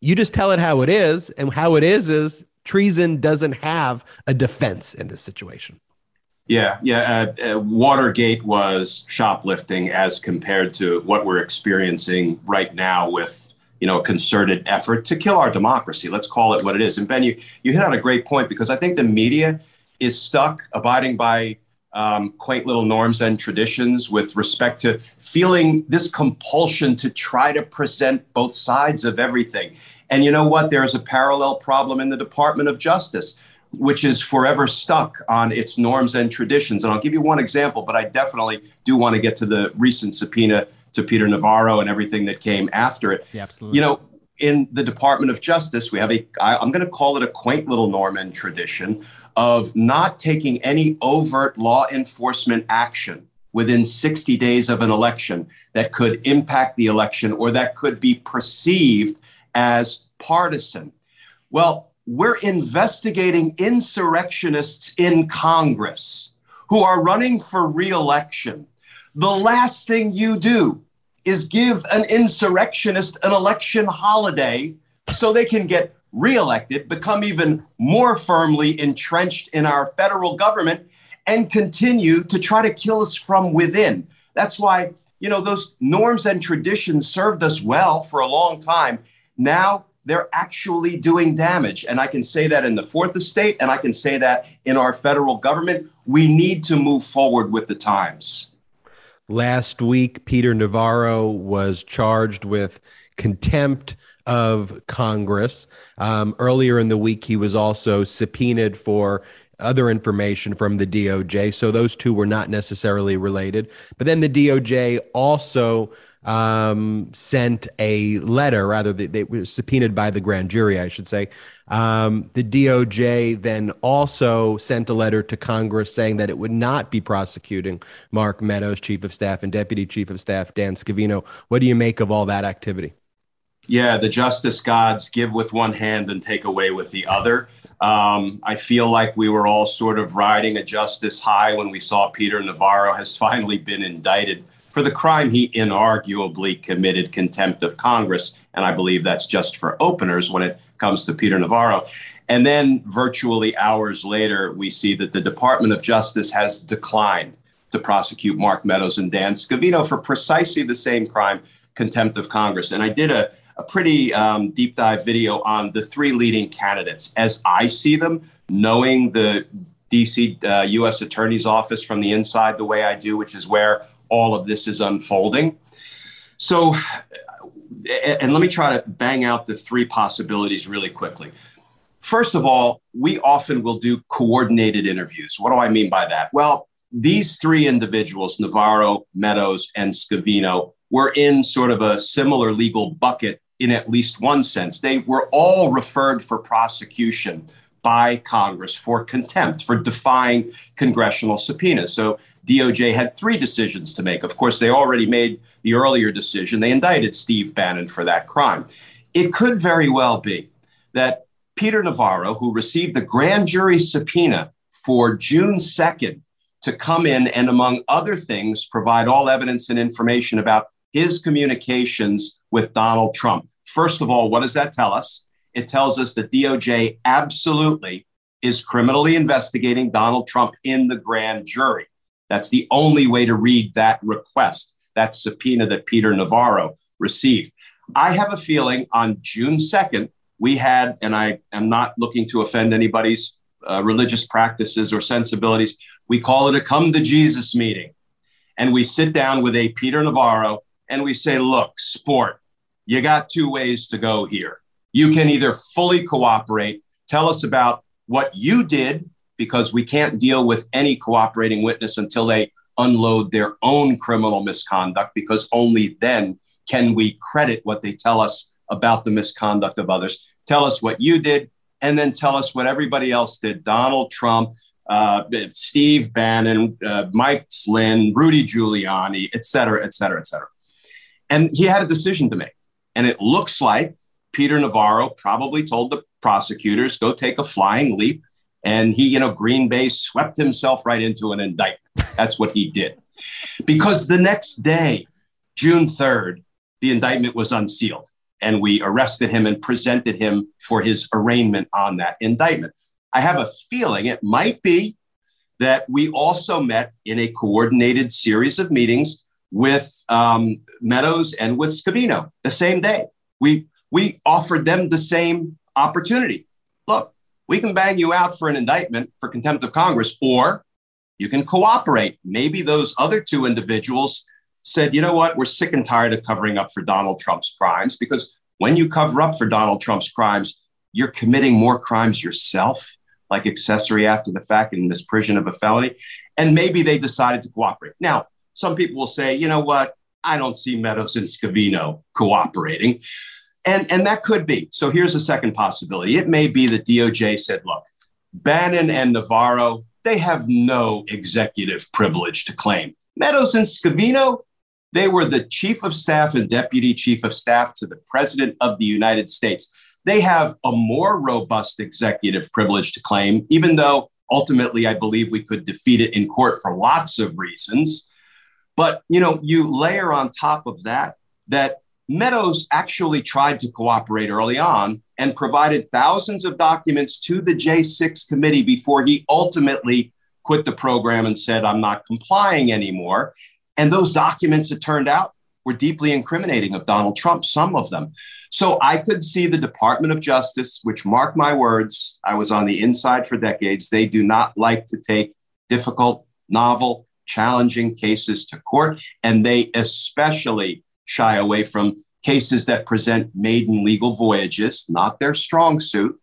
you just tell it how it is. And how it is is treason doesn't have a defense in this situation. Yeah, yeah. Uh, uh, Watergate was shoplifting as compared to what we're experiencing right now with you know, a concerted effort to kill our democracy. Let's call it what it is. And Ben, you, you hit on a great point because I think the media is stuck abiding by um, quaint little norms and traditions with respect to feeling this compulsion to try to present both sides of everything. And you know what? There's a parallel problem in the Department of Justice, which is forever stuck on its norms and traditions. And I'll give you one example, but I definitely do want to get to the recent subpoena to Peter Navarro and everything that came after it. Yeah, absolutely. You know, in the Department of Justice, we have a, I, I'm going to call it a quaint little Norman tradition of not taking any overt law enforcement action within 60 days of an election that could impact the election or that could be perceived as partisan. Well, we're investigating insurrectionists in Congress who are running for reelection. The last thing you do is give an insurrectionist an election holiday so they can get reelected, become even more firmly entrenched in our federal government, and continue to try to kill us from within. That's why, you know, those norms and traditions served us well for a long time. Now they're actually doing damage. And I can say that in the fourth estate, and I can say that in our federal government. We need to move forward with the times. Last week, Peter Navarro was charged with contempt of Congress. Um, earlier in the week, he was also subpoenaed for other information from the DOJ. So those two were not necessarily related. But then the DOJ also um, sent a letter, rather, they, they, were subpoenaed by the grand jury, I should say. Um, the DOJ then also sent a letter to Congress saying that it would not be prosecuting Mark Meadows, Chief of Staff, and Deputy Chief of Staff Dan Scavino. What do you make of all that activity? Yeah, the justice gods give with one hand and take away with the other. Um, I feel like we were all sort of riding a justice high when we saw Peter Navarro has finally been indicted for the crime he inarguably committed contempt of Congress. And I believe that's just for openers when it comes to Peter Navarro. And then virtually hours later, we see that the Department of Justice has declined to prosecute Mark Meadows and Dan Scavino for precisely the same crime, contempt of Congress. And I did a, a pretty um, deep dive video on the three leading candidates as I see them, knowing the DC uh, U.S. Attorney's Office from the inside the way I do, which is where all of this is unfolding. So, and let me try to bang out the three possibilities really quickly. First of all, we often will do coordinated interviews. What do I mean by that? Well, these three individuals, Navarro, Meadows, and Scavino, were in sort of a similar legal bucket in at least one sense. They were all referred for prosecution by Congress for contempt, for defying congressional subpoenas. So DOJ had three decisions to make. Of course, they already made the earlier decision. They indicted Steve Bannon for that crime. It could very well be that Peter Navarro, who received the grand jury subpoena for June 2nd to come in and, among other things, provide all evidence and information about his communications with Donald Trump. First of all, what does that tell us? It tells us that DOJ absolutely is criminally investigating Donald Trump in the grand jury. That's the only way to read that request, that subpoena that Peter Navarro received. I have a feeling on June 2nd, we had, and I am not looking to offend anybody's uh, religious practices or sensibilities, we call it a come to Jesus meeting. And we sit down with a Peter Navarro and we say, look, sport, you got two ways to go here. You can either fully cooperate, tell us about what you did because we can't deal with any cooperating witness until they unload their own criminal misconduct, because only then can we credit what they tell us about the misconduct of others. Tell us what you did, and then tell us what everybody else did Donald Trump, uh, Steve Bannon, uh, Mike Flynn, Rudy Giuliani, et cetera, et cetera, et cetera. And he had a decision to make. And it looks like Peter Navarro probably told the prosecutors go take a flying leap and he, you know, Green Bay swept himself right into an indictment. That's what he did. Because the next day, June 3rd, the indictment was unsealed and we arrested him and presented him for his arraignment on that indictment. I have a feeling it might be that we also met in a coordinated series of meetings with um, Meadows and with Scavino the same day. We we offered them the same opportunity. Look, we can bang you out for an indictment for contempt of Congress, or You can cooperate. Maybe those other two individuals said, you know what, we're sick and tired of covering up for Donald Trump's crimes because when you cover up for Donald Trump's crimes, you're committing more crimes yourself, like accessory after the fact and misprision of a felony. And maybe they decided to cooperate. Now, some people will say, you know what, I don't see Meadows and Scavino cooperating. And, and that could be. So here's a second possibility. It may be that DOJ said, look, Bannon and Navarro, they have no executive privilege to claim. Meadows and Scavino, they were the chief of staff and deputy chief of staff to the president of the United States. They have a more robust executive privilege to claim, even though ultimately I believe we could defeat it in court for lots of reasons. But you know, you layer on top of that that Meadows actually tried to cooperate early on and provided thousands of documents to the J6 committee before he ultimately quit the program and said, I'm not complying anymore. And those documents, it turned out, were deeply incriminating of Donald Trump, some of them. So I could see the Department of Justice, which, mark my words, I was on the inside for decades, they do not like to take difficult, novel, challenging cases to court. And they especially shy away from cases that present maiden legal voyages, not their strong suit.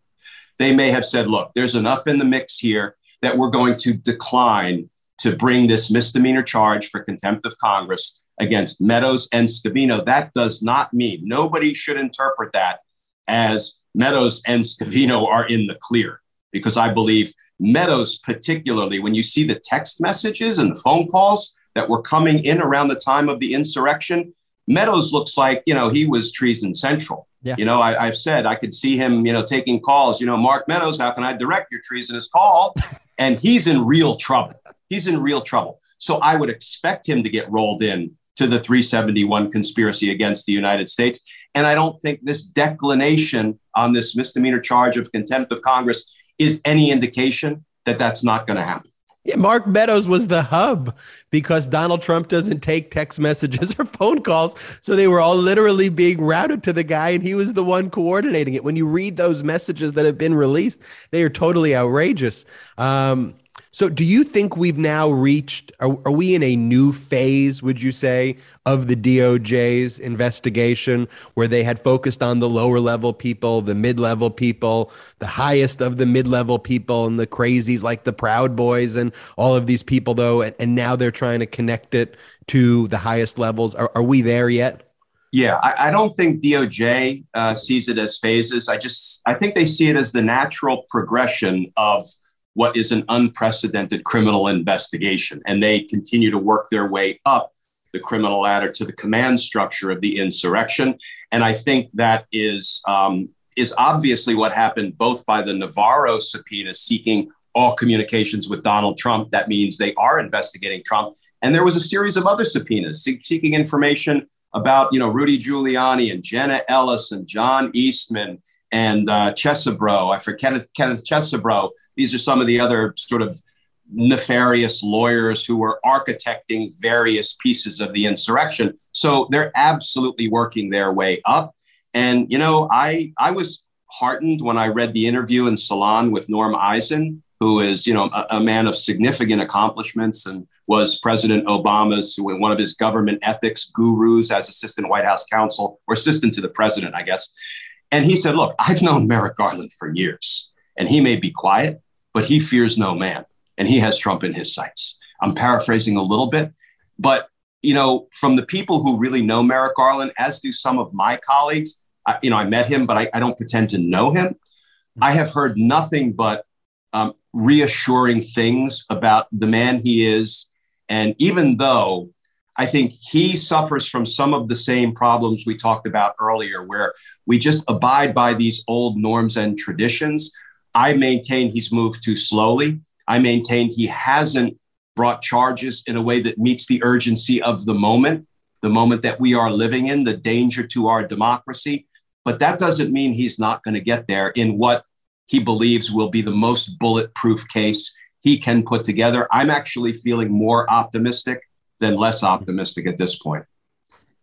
They may have said, look, there's enough in the mix here that we're going to decline to bring this misdemeanor charge for contempt of Congress against Meadows and Scavino. That does not mean nobody should interpret that as Meadows and Scavino are in the clear, because I believe Meadows, particularly when you see the text messages and the phone calls that were coming in around the time of the insurrection, Meadows looks like, you know, he was treason central. Yeah. You know, I, have said I could see him, you know, taking calls, you know, Mark Meadows, how can I direct your treasonous call? and he's in real trouble. He's in real trouble. So I would expect him to get rolled in to the 371 conspiracy against the United States. And I don't think this declination on this misdemeanor charge of contempt of Congress is any indication that that's not going to happen. Yeah, Mark Meadows was the hub because Donald Trump doesn't take text messages or phone calls. So they were all literally being routed to the guy, and he was the one coordinating it. When you read those messages that have been released, they are totally outrageous. Um, so, do you think we've now reached, are, are, we in a new phase, would you say, of the DOJ's investigation where they had focused on the lower level people, the mid level people, the highest of the mid level people, and the crazies like the Proud Boys and all of these people, though? And, and now they're trying to connect it to the highest levels. Are, are we there yet? Yeah, I, I don't think DOJ uh, sees it as phases. I just, I think they see it as the natural progression of what is an unprecedented criminal investigation. And they continue to work their way up the criminal ladder to the command structure of the insurrection. And I think that is, um, is obviously what happened both by the Navarro subpoena seeking all communications with Donald Trump. That means they are investigating Trump. And there was a series of other subpoenas seeking information about, you know, Rudy Giuliani and Jenna Ellis and John Eastman and uh, Chesebro. I forget Kenneth, Kenneth Chesebro. These are some of the other sort of nefarious lawyers who were architecting various pieces of the insurrection. So they're absolutely working their way up. And you know, I I was heartened when I read the interview in Salon with Norm Eisen, who is you know a, a man of significant accomplishments and was President Obama's one of his government ethics gurus as assistant White House counsel or assistant to the president, I guess. And he said, Look, I've known Merrick Garland for years, and he may be quiet, but he fears no man, and he has Trump in his sights. I'm paraphrasing a little bit, but you know, from the people who really know Merrick Garland, as do some of my colleagues, I, you know, I met him, but I, I, don't pretend to know him. I have heard nothing but um, reassuring things about the man he is. And even though I think he suffers from some of the same problems we talked about earlier, where we just abide by these old norms and traditions. I maintain he's moved too slowly. I maintain he hasn't brought charges in a way that meets the urgency of the moment, the moment that we are living in, the danger to our democracy. But that doesn't mean he's not going to get there in what he believes will be the most bulletproof case he can put together. I'm actually feeling more optimistic than less optimistic at this point.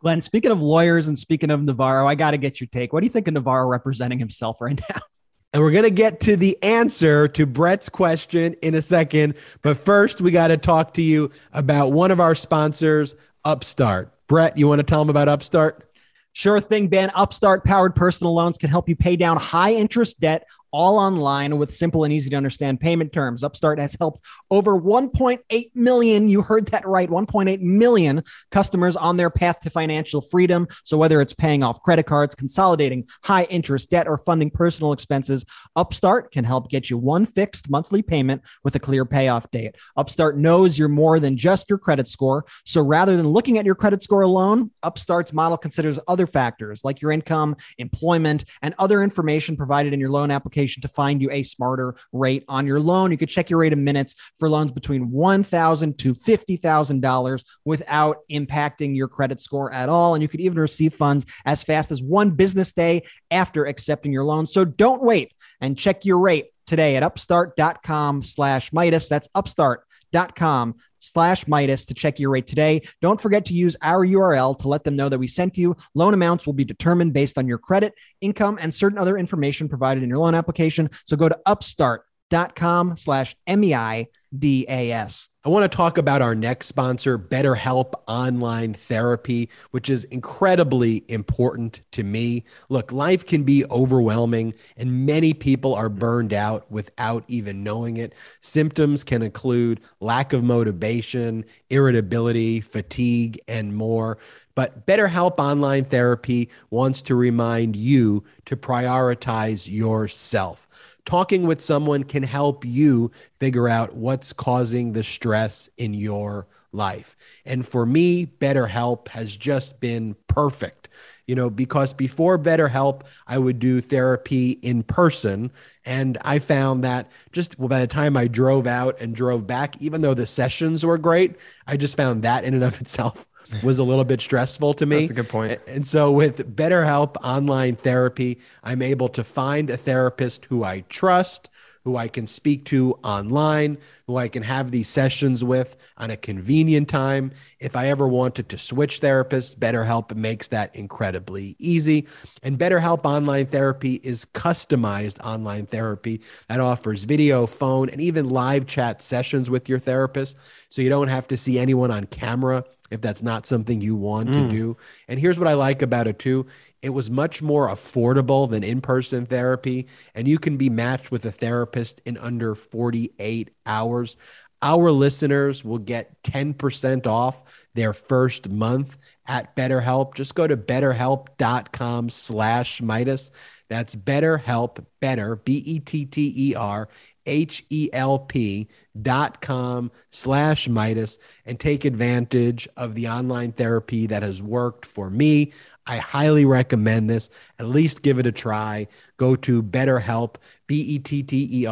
Glenn, speaking of lawyers and speaking of Navarro, I got to get your take. What do you think of Navarro representing himself right now? And we're going to get to the answer to Brett's question in a second. But first, we got to talk to you about one of our sponsors, Upstart. Brett, you want to tell them about Upstart? Sure thing, Ben. Upstart powered personal loans can help you pay down high interest debt all online with simple and easy to understand payment terms. Upstart has helped over 1.8 million, you heard that right, 1.8 million customers on their path to financial freedom. So whether it's paying off credit cards, consolidating high interest debt, or funding personal expenses, Upstart can help get you one fixed monthly payment with a clear payoff date. Upstart knows you're more than just your credit score. So rather than looking at your credit score alone, Upstart's model considers other factors like your income, employment, and other information provided in your loan application application to find you a smarter rate on your loan. You could check your rate in minutes for loans between $1,000 to $50,000 without impacting your credit score at all. And you could even receive funds as fast as one business day after accepting your loan. So don't wait and check your rate today at upstart.com slash Meidas. That's upstart.com slash Meidas to check your rate today. Don't forget to use our URL to let them know that we sent you. Loan amounts will be determined based on your credit, income, and certain other information provided in your loan application. So go to upstart.com slash M-E-I-D-A-S. I want to talk about our next sponsor, BetterHelp Online Therapy, which is incredibly important to me. Look, life can be overwhelming, and many people are burned out without even knowing it. Symptoms can include lack of motivation, irritability, fatigue, and more. But BetterHelp Online Therapy wants to remind you to prioritize yourself talking with someone can help you figure out what's causing the stress in your life. And for me, BetterHelp has just been perfect. You know, because before BetterHelp, I would do therapy in person. And I found that just well, by the time I drove out and drove back, even though the sessions were great, I just found that in and of itself was a little bit stressful to me. That's a good point. And so with BetterHelp online therapy, I'm able to find a therapist who I trust, who I can speak to online, who I can have these sessions with on a convenient time. If I ever wanted to switch therapists, BetterHelp makes that incredibly easy. And BetterHelp Online Therapy is customized online therapy that offers video, phone, and even live chat sessions with your therapist. So you don't have to see anyone on camera if that's not something you want mm. to do. And here's what I like about it too it was much more affordable than in person therapy, and you can be matched with a therapist in under 48 hours. Our listeners will get 10% off their first month at BetterHelp. Just go to betterhelp.com slash Meidas. That's BetterHelp, better, B E T T E R H-E-L-P dot com slash Meidas and take advantage of the online therapy that has worked for me. I highly recommend this. At least give it a try. Go to BetterHelp, B-E-T-T-E-R-H-E-L-P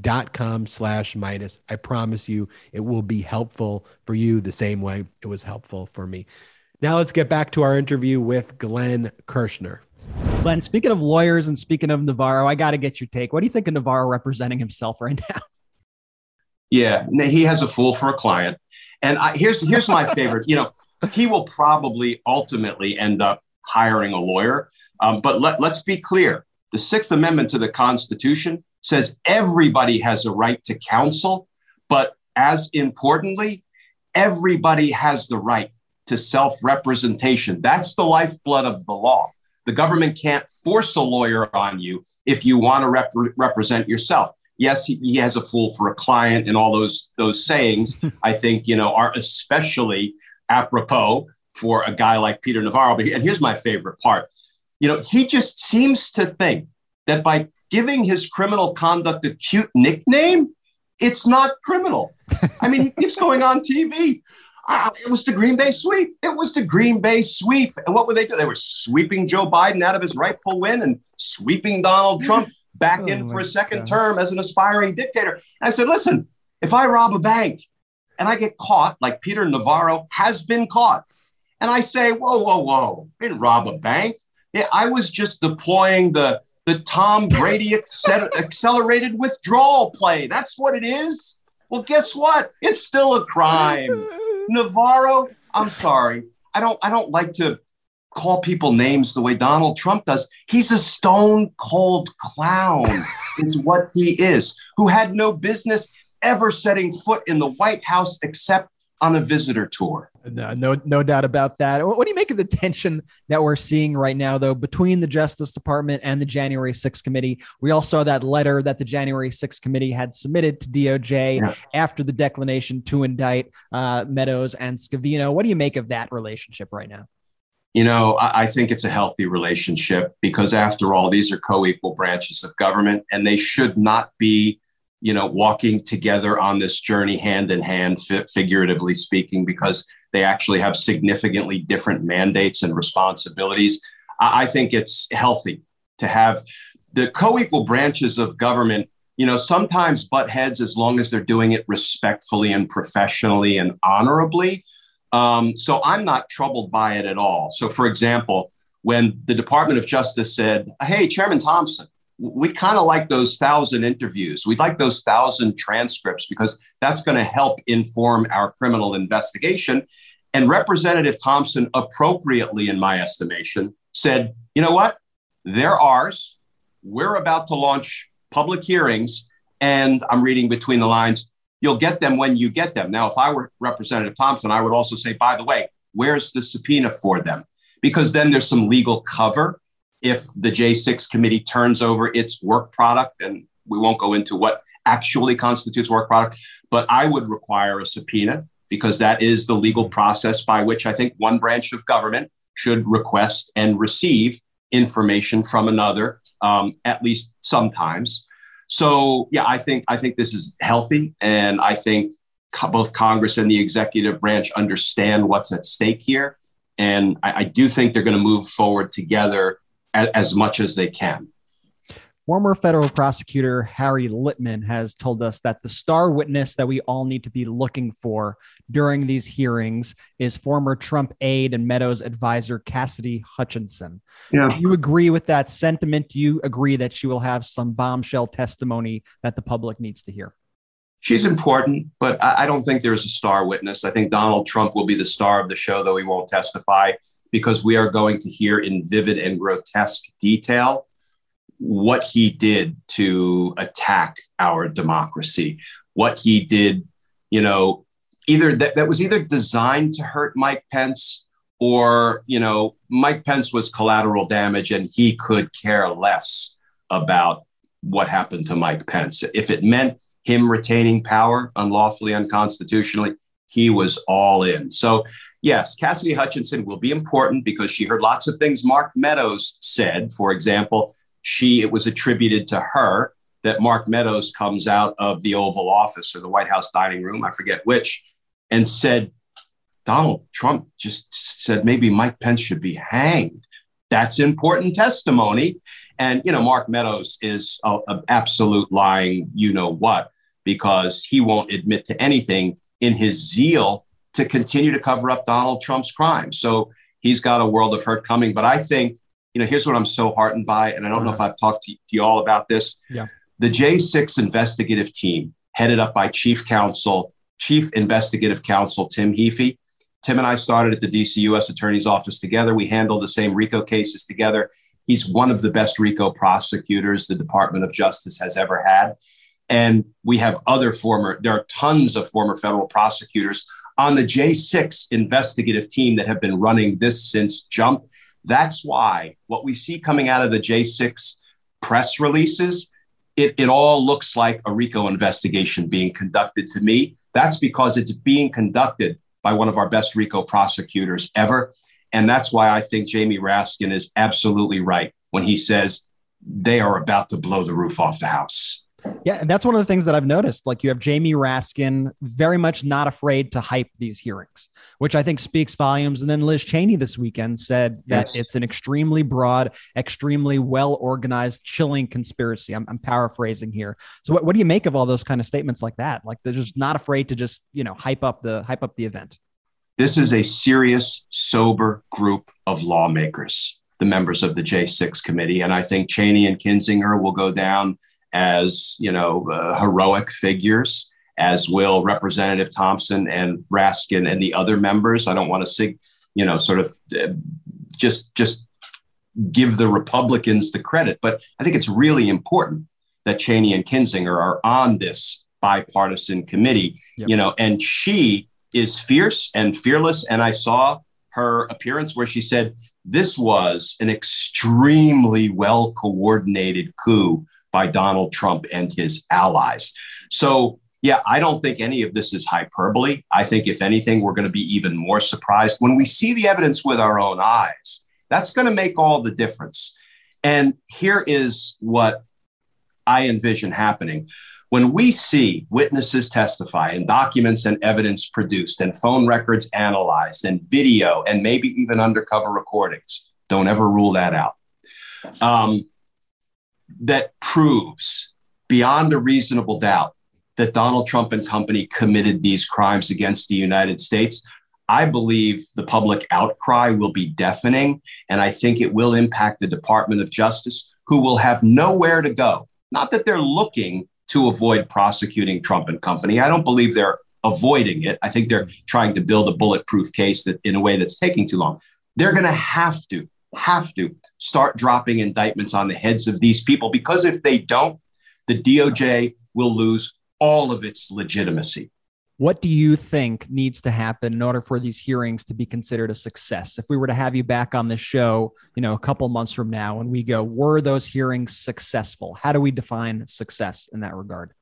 dot com slash Meidas. I promise you it will be helpful for you the same way it was helpful for me. Now let's get back to our interview with Glenn Kirschner. Glenn, speaking of lawyers and speaking of Navarro, I got to get your take. What do you think of Navarro representing himself right now? Yeah, he has a fool for a client. And I, here's here's my favorite. You know, he will probably ultimately end up hiring a lawyer. Um, but let, let's be clear: the Sixth Amendment to the Constitution says everybody has a right to counsel, but as importantly, everybody has the right to self representation. That's the lifeblood of the law. The government can't force a lawyer on you if you want to rep- represent yourself. Yes, he, he, has a fool for a client, and all those those sayings I think you know are especially apropos for a guy like Peter Navarro. But and here's my favorite part: you know, he just seems to think that by giving his criminal conduct a cute nickname, it's not criminal. I mean, he keeps going on TV. Uh, it was the Green Bay sweep. It was the Green Bay sweep. And what were they doing? They were sweeping Joe Biden out of his rightful win and sweeping Donald Trump back oh in for a second God. term as an aspiring dictator. And I said, listen, if I rob a bank and I get caught, like Peter Navarro has been caught, and I say, whoa, whoa, whoa, I didn't rob a bank. Yeah, I was just deploying the the Tom Brady accelerated withdrawal play. That's what it is. Well, guess what? It's still a crime. Navarro, I'm sorry. I don't I don't like to call people names the way Donald Trump does. He's a stone cold clown, is what he is, who had no business ever setting foot in the White House except on a visitor tour. No, no, no doubt about that. What do you make of the tension that we're seeing right now, though, between the Justice Department and the January 6th committee? We all saw that letter that the January 6th committee had submitted to DOJ yeah. after the declination to indict uh, Meadows and Scavino. What do you make of that relationship right now? You know, I think it's a healthy relationship because, after all, these are co equal branches of government and they should not be you know, walking together on this journey hand in hand, figuratively speaking, because they actually have significantly different mandates and responsibilities. I think it's healthy to have the co equal branches of government, you know, sometimes butt heads as long as they're doing it respectfully and professionally and honorably. Um, so I'm not troubled by it at all. So, for example, when the Department of Justice said, Hey, Chairman Thompson, we kind of like those thousand interviews. We'd like those thousand transcripts because that's going to help inform our criminal investigation. And Representative Thompson, appropriately, in my estimation, said, you know what? They're ours. We're about to launch public hearings. And I'm reading between the lines. You'll get them when you get them. Now, if I were Representative Thompson, I would also say, by the way, where's the subpoena for them? Because then there's some legal cover if the J6 committee turns over its work product, and we won't go into what actually constitutes work product, but I would require a subpoena because that is the legal process by which I think one branch of government should request and receive information from another, um, at least sometimes. So yeah, I think I think this is healthy, and I think co- both Congress and the executive branch understand what's at stake here, and I, I do think they're going to move forward together as much as they can. Former federal prosecutor Harry Litman has told us that the star witness that we all need to be looking for during these hearings is former Trump aide and Meadows advisor Cassidy Hutchinson. Yeah. Do you agree with that sentiment? Do you agree that she will have some bombshell testimony that the public needs to hear? She's important, but I don't think there's a star witness. I think Donald Trump will be the star of the show, though he won't testify because we are going to hear in vivid and grotesque detail what he did to attack our democracy, what he did, you know, either that, that was either designed to hurt Mike Pence or, you know, Mike Pence was collateral damage and he could care less about what happened to Mike Pence. If it meant him retaining power unlawfully, unconstitutionally, he was all in. So yes, Cassidy Hutchinson will be important because she heard lots of things Mark Meadows said. For example, she it was attributed to her that Mark Meadows comes out of the Oval Office or the White House dining room, I forget which, and said Donald Trump just said maybe Mike Pence should be hanged. That's important testimony. And you know, Mark Meadows is an absolute lying, you know what, because he won't admit to anything in his zeal to continue to cover up Donald Trump's crimes. So he's got a world of hurt coming. But I think, you know, here's what I'm so heartened by, and I don't know if uh-huh. I've talked to, you all about this. Yeah. The J6 investigative team, headed up by Chief Counsel, Chief Investigative Counsel Tim Heaphy. Tim and I started at the DC U.S. Attorney's Office together. We handled the same RICO cases together. He's one of the best RICO prosecutors the Department of Justice has ever had. And we have other former, there are tons of former federal prosecutors on the J6 investigative team that have been running this since jump. That's why what we see coming out of the J6 press releases, it, it all looks like a RICO investigation being conducted to me. That's because it's being conducted by one of our best RICO prosecutors ever. And that's why I think Jamie Raskin is absolutely right when he says they are about to blow the roof off the house. Yeah, and that's one of the things that I've noticed. Like you have Jamie Raskin very much not afraid to hype these hearings, which I think speaks volumes. And then Liz Cheney this weekend said that it's an extremely broad, extremely well organized, chilling conspiracy. I'm, I'm paraphrasing here. So what, what do you make of all those kind of statements like that? Like they're just not afraid to just, you know, hype up the hype up the event. This is a serious, sober group of lawmakers, the members of the J6 committee. And I think Cheney and Kinzinger will go down as you know uh, heroic figures, as will Representative Thompson and Raskin and the other members. I don't want to sig, you know, sort of uh, just just give the Republicans the credit. But I think it's really important that Cheney and Kinzinger are on this bipartisan committee, yep. you know, and she is fierce and fearless. And I saw her appearance where she said, this was an extremely well coordinated coup by Donald Trump and his allies. So, yeah, I don't think any of this is hyperbole. I think, if anything, we're going to be even more surprised when we see the evidence with our own eyes. That's going to make all the difference. And here is what I envision happening. When we see witnesses testify and documents and evidence produced and phone records analyzed and video and maybe even undercover recordings, don't ever rule that out, um, that proves beyond a reasonable doubt that Donald Trump and company committed these crimes against the United States, I believe the public outcry will be deafening, and I think it will impact the Department of Justice, who will have nowhere to go. Not that they're looking to avoid prosecuting Trump and company. I don't believe they're avoiding it. I think they're trying to build a bulletproof case that in a way that's taking too long. They're going to have to have to start dropping indictments on the heads of these people because if they don't, the DOJ will lose all of its legitimacy. What do you think needs to happen in order for these hearings to be considered a success? If we were to have you back on the show, you know, a couple months from now and we go, were those hearings successful? How do we define success in that regard?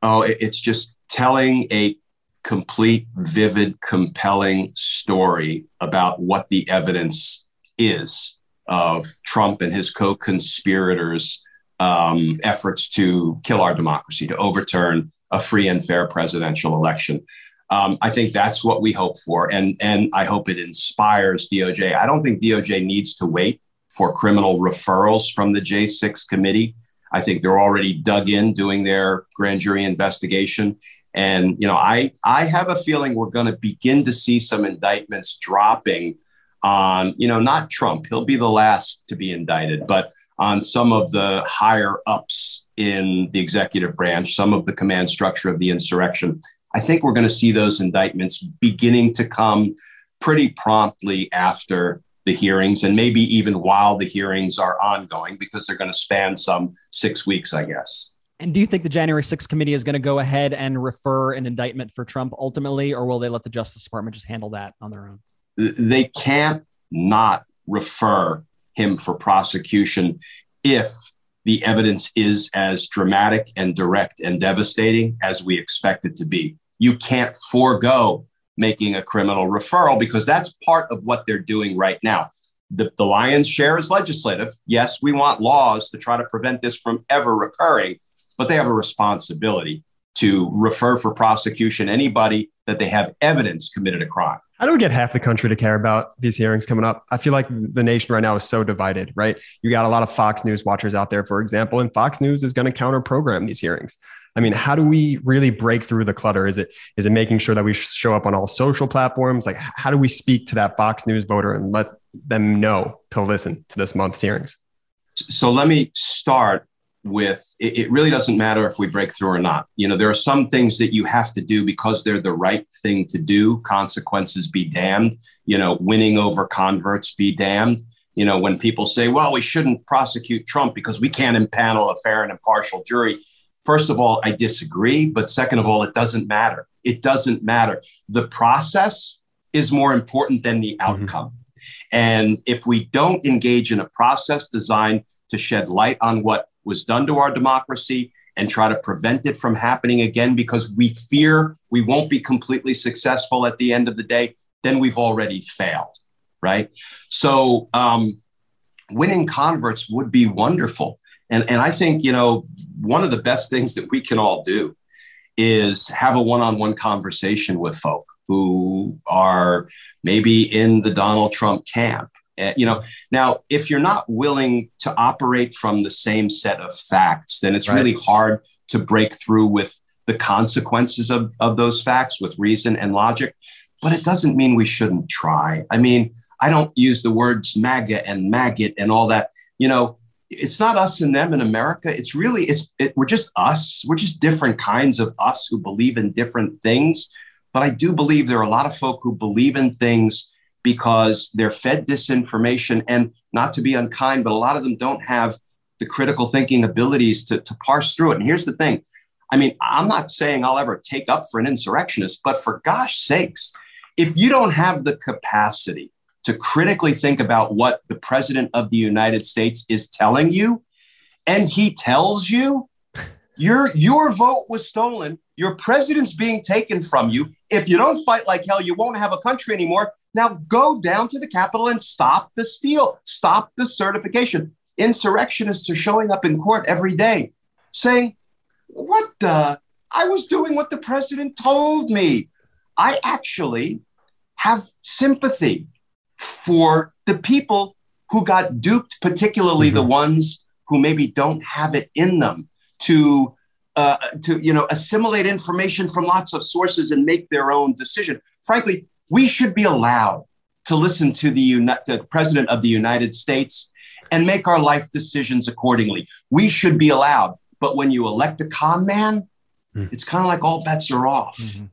Oh, it's just telling a complete, vivid, compelling story about what the evidence is of Trump and his co conspirators' um, efforts to kill our democracy, to overturn a free and fair presidential election. Um, I think that's what we hope for, and and I hope it inspires DOJ. I don't think DOJ needs to wait for criminal referrals from the J6 committee. I think they're already dug in doing their grand jury investigation. And you know, I I have a feeling we're going to begin to see some indictments dropping on, you know, not Trump. He'll be the last to be indicted, but on some of the higher ups in the executive branch, some of the command structure of the insurrection. I think we're going to see those indictments beginning to come pretty promptly after the hearings and maybe even while the hearings are ongoing because they're going to span some six weeks, I guess. And do you think the January 6th committee is going to go ahead and refer an indictment for Trump ultimately, or will they let the Justice Department just handle that on their own? They can't not refer him for prosecution if the evidence is as dramatic and direct and devastating as we expect it to be. You can't forego making a criminal referral because that's part of what they're doing right now. The, the lion's share is legislative. Yes, we want laws to try to prevent this from ever recurring, but they have a responsibility to refer for prosecution anybody that they have evidence committed a crime. How don't get half the country to care about these hearings coming up? I feel like the nation right now is so divided, right? You got a lot of Fox News watchers out there, for example, and Fox News is going to counter program these hearings. I mean, how do we really break through the clutter? Is it is it making sure that we show up on all social platforms? Like, how do we speak to that Fox News voter and let them know to listen to this month's hearings? So let me start with it, it, really doesn't matter if we break through or not. You know, there are some things that you have to do because they're the right thing to do. Consequences be damned. You know, winning over converts be damned. You know, when people say, well, we shouldn't prosecute Trump because we can't impanel a fair and impartial jury. First of all, I disagree. But second of all, it doesn't matter. It doesn't matter. The process is more important than the mm-hmm. outcome. Mm-hmm. And if we don't engage in a process designed to shed light on what was done to our democracy and try to prevent it from happening again because we fear we won't be completely successful at the end of the day, then we've already failed, right? So, um, winning converts would be wonderful. And, and I think, you know, one of the best things that we can all do is have a one on one conversation with folk who are maybe in the Donald Trump camp Eh, you know, now if you're not willing to operate from the same set of facts, then it's right. really hard to break through with the consequences of, of those facts with reason and logic. But it doesn't mean we shouldn't try. I mean, I don't use the words MAGA and maggot and all that. You know, it's not us and them in America. It's really it's it, we're just us. We're just different kinds of us who believe in different things. But I do believe there are a lot of folk who believe in things because they're fed disinformation and not to be unkind, but a lot of them don't have the critical thinking abilities to, to parse through it. And here's the thing I mean, I'm not saying I'll ever take up for an insurrectionist, but for gosh sakes, if you don't have the capacity to critically think about what the president of the United States is telling you, and he tells you your your vote was stolen, your president's being taken from you. If you don't fight like hell, you won't have a country anymore. Now go down to the Capitol and stop the steal, stop the certification. Insurrectionists are showing up in court every day saying, What the? I was doing what the president told me. I actually have sympathy for the people who got duped, particularly mm-hmm. the ones who maybe don't have it in them to uh, to you know assimilate information from lots of sources and make their own decision. Frankly, we should be allowed to listen to the, uni- the president of the United States and make our life decisions accordingly. We should be allowed. But when you elect a con man, mm. it's kind of like all bets are off. Mm-hmm.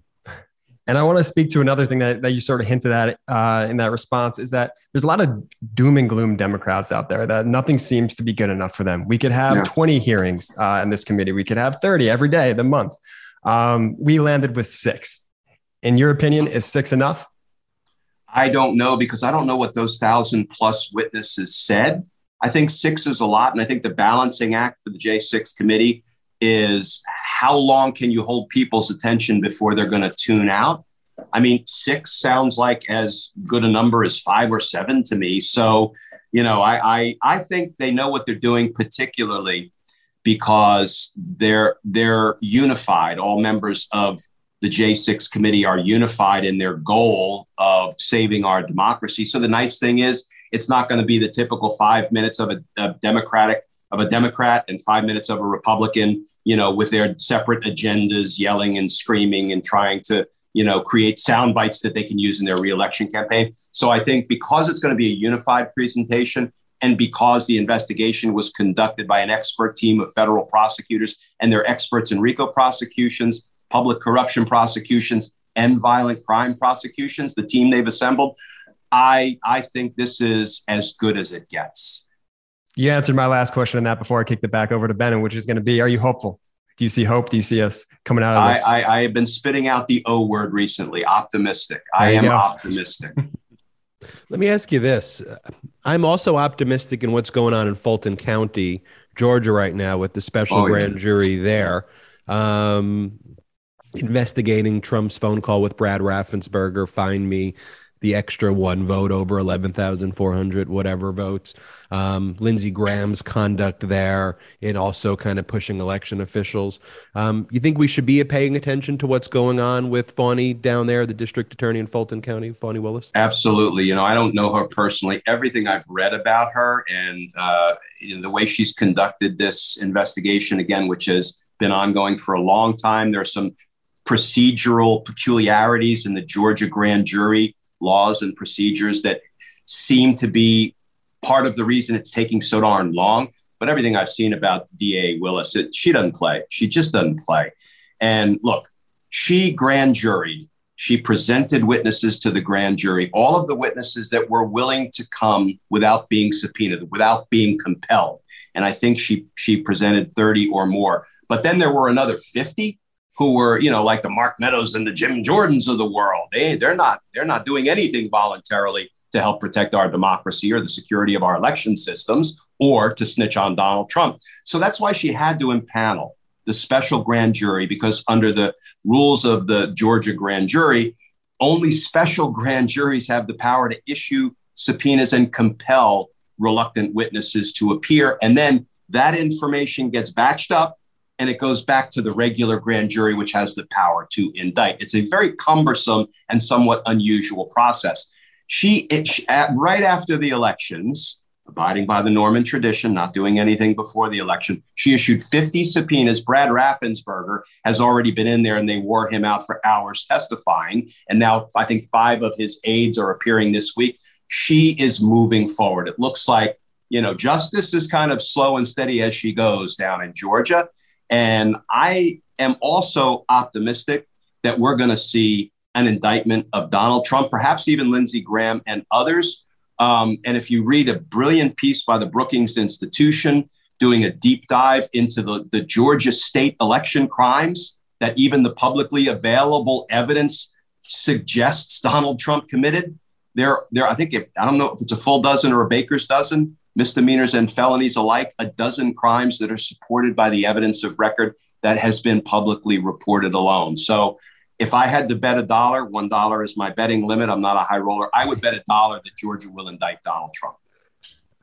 And I want to speak to another thing that, that you sort of hinted at uh, in that response is that there's a lot of doom and gloom Democrats out there that nothing seems to be good enough for them. We could have yeah. 20 hearings uh, in this committee. We could have 30 every day of the month. Um, we landed with six. In your opinion, is six enough? I don't know because I don't know what those thousand plus witnesses said. I think six is a lot. And I think the balancing act for the J6 committee is how long can you hold people's attention before they're going to tune out? I mean, six sounds like as good a number as five or seven to me. So, you know, I, I, I think they know what they're doing, particularly because they're they're unified. All members of the J6 committee are unified in their goal of saving our democracy. So the nice thing is, it's not going to be the typical five minutes of a, a Democratic of a Democrat and five minutes of a Republican you know, with their separate agendas, yelling and screaming and trying to, you know, create sound bites that they can use in their reelection campaign. So I think because it's going to be a unified presentation and because the investigation was conducted by an expert team of federal prosecutors and they're experts in RICO prosecutions, public corruption prosecutions, and violent crime prosecutions, the team they've assembled, I, I think this is as good as it gets. You answered my last question on that before I kicked it back over to Ben, which is going to be: Are you hopeful? Do you see hope? Do you see us coming out of this? I, I, I have been spitting out the O word recently. Optimistic. I am go. optimistic. Let me ask you this: I'm also optimistic in what's going on in Fulton County, Georgia, right now with the special oh, grand yeah. jury there. Um, investigating Trump's phone call with Brad Raffensperger, find me the extra one vote over 11,400 whatever votes. Um, Lindsey Graham's conduct there and also kind of pushing election officials. Um, you think we should be paying attention to what's going on with Fani down there, the district attorney in Fulton County, Fani Willis? Absolutely. You know, I don't know her personally. Everything I've read about her and uh, the way she's conducted this investigation, again, which has been ongoing for a long time, there are some procedural peculiarities in the Georgia grand jury laws and procedures that seem to be part of the reason it's taking so darn long. But everything I've seen about DA Willis, it, she doesn't play. She just doesn't play. And look, she grand jury, she presented witnesses to the grand jury, all of the witnesses that were willing to come without being subpoenaed, without being compelled. And I think she she presented 30 or more. But then there were another 50 who were, you know, like the Mark Meadows and the Jim Jordans of the world. They they're not they're not doing anything voluntarily to help protect our democracy or the security of our election systems or to snitch on Donald Trump. So that's why she had to impanel the special grand jury because under the rules of the Georgia grand jury, only special grand juries have the power to issue subpoenas and compel reluctant witnesses to appear. And then that information gets batched up and it goes back to the regular grand jury, which has the power to indict. It's a very cumbersome and somewhat unusual process. She, it, she at, right after the elections, abiding by the Norman tradition, not doing anything before the election, she issued 50 subpoenas. Brad Raffensperger has already been in there and they wore him out for hours testifying. And now I think five of his aides are appearing this week. She is moving forward. It looks like, you know, justice is kind of slow and steady as she goes down in Georgia. And I am also optimistic that we're going to see an indictment of Donald Trump, perhaps even Lindsey Graham and others. Um, and if you read a brilliant piece by the Brookings Institution doing a deep dive into the, the Georgia state election crimes that even the publicly available evidence suggests Donald Trump committed, there, there I think I don't know if it's a full dozen or a baker's dozen misdemeanors and felonies alike, a dozen crimes that are supported by the evidence of record that has been publicly reported alone. So if I had to bet a dollar, one dollar is my betting limit. I'm not a high roller. I would bet a dollar that Georgia will indict Donald Trump.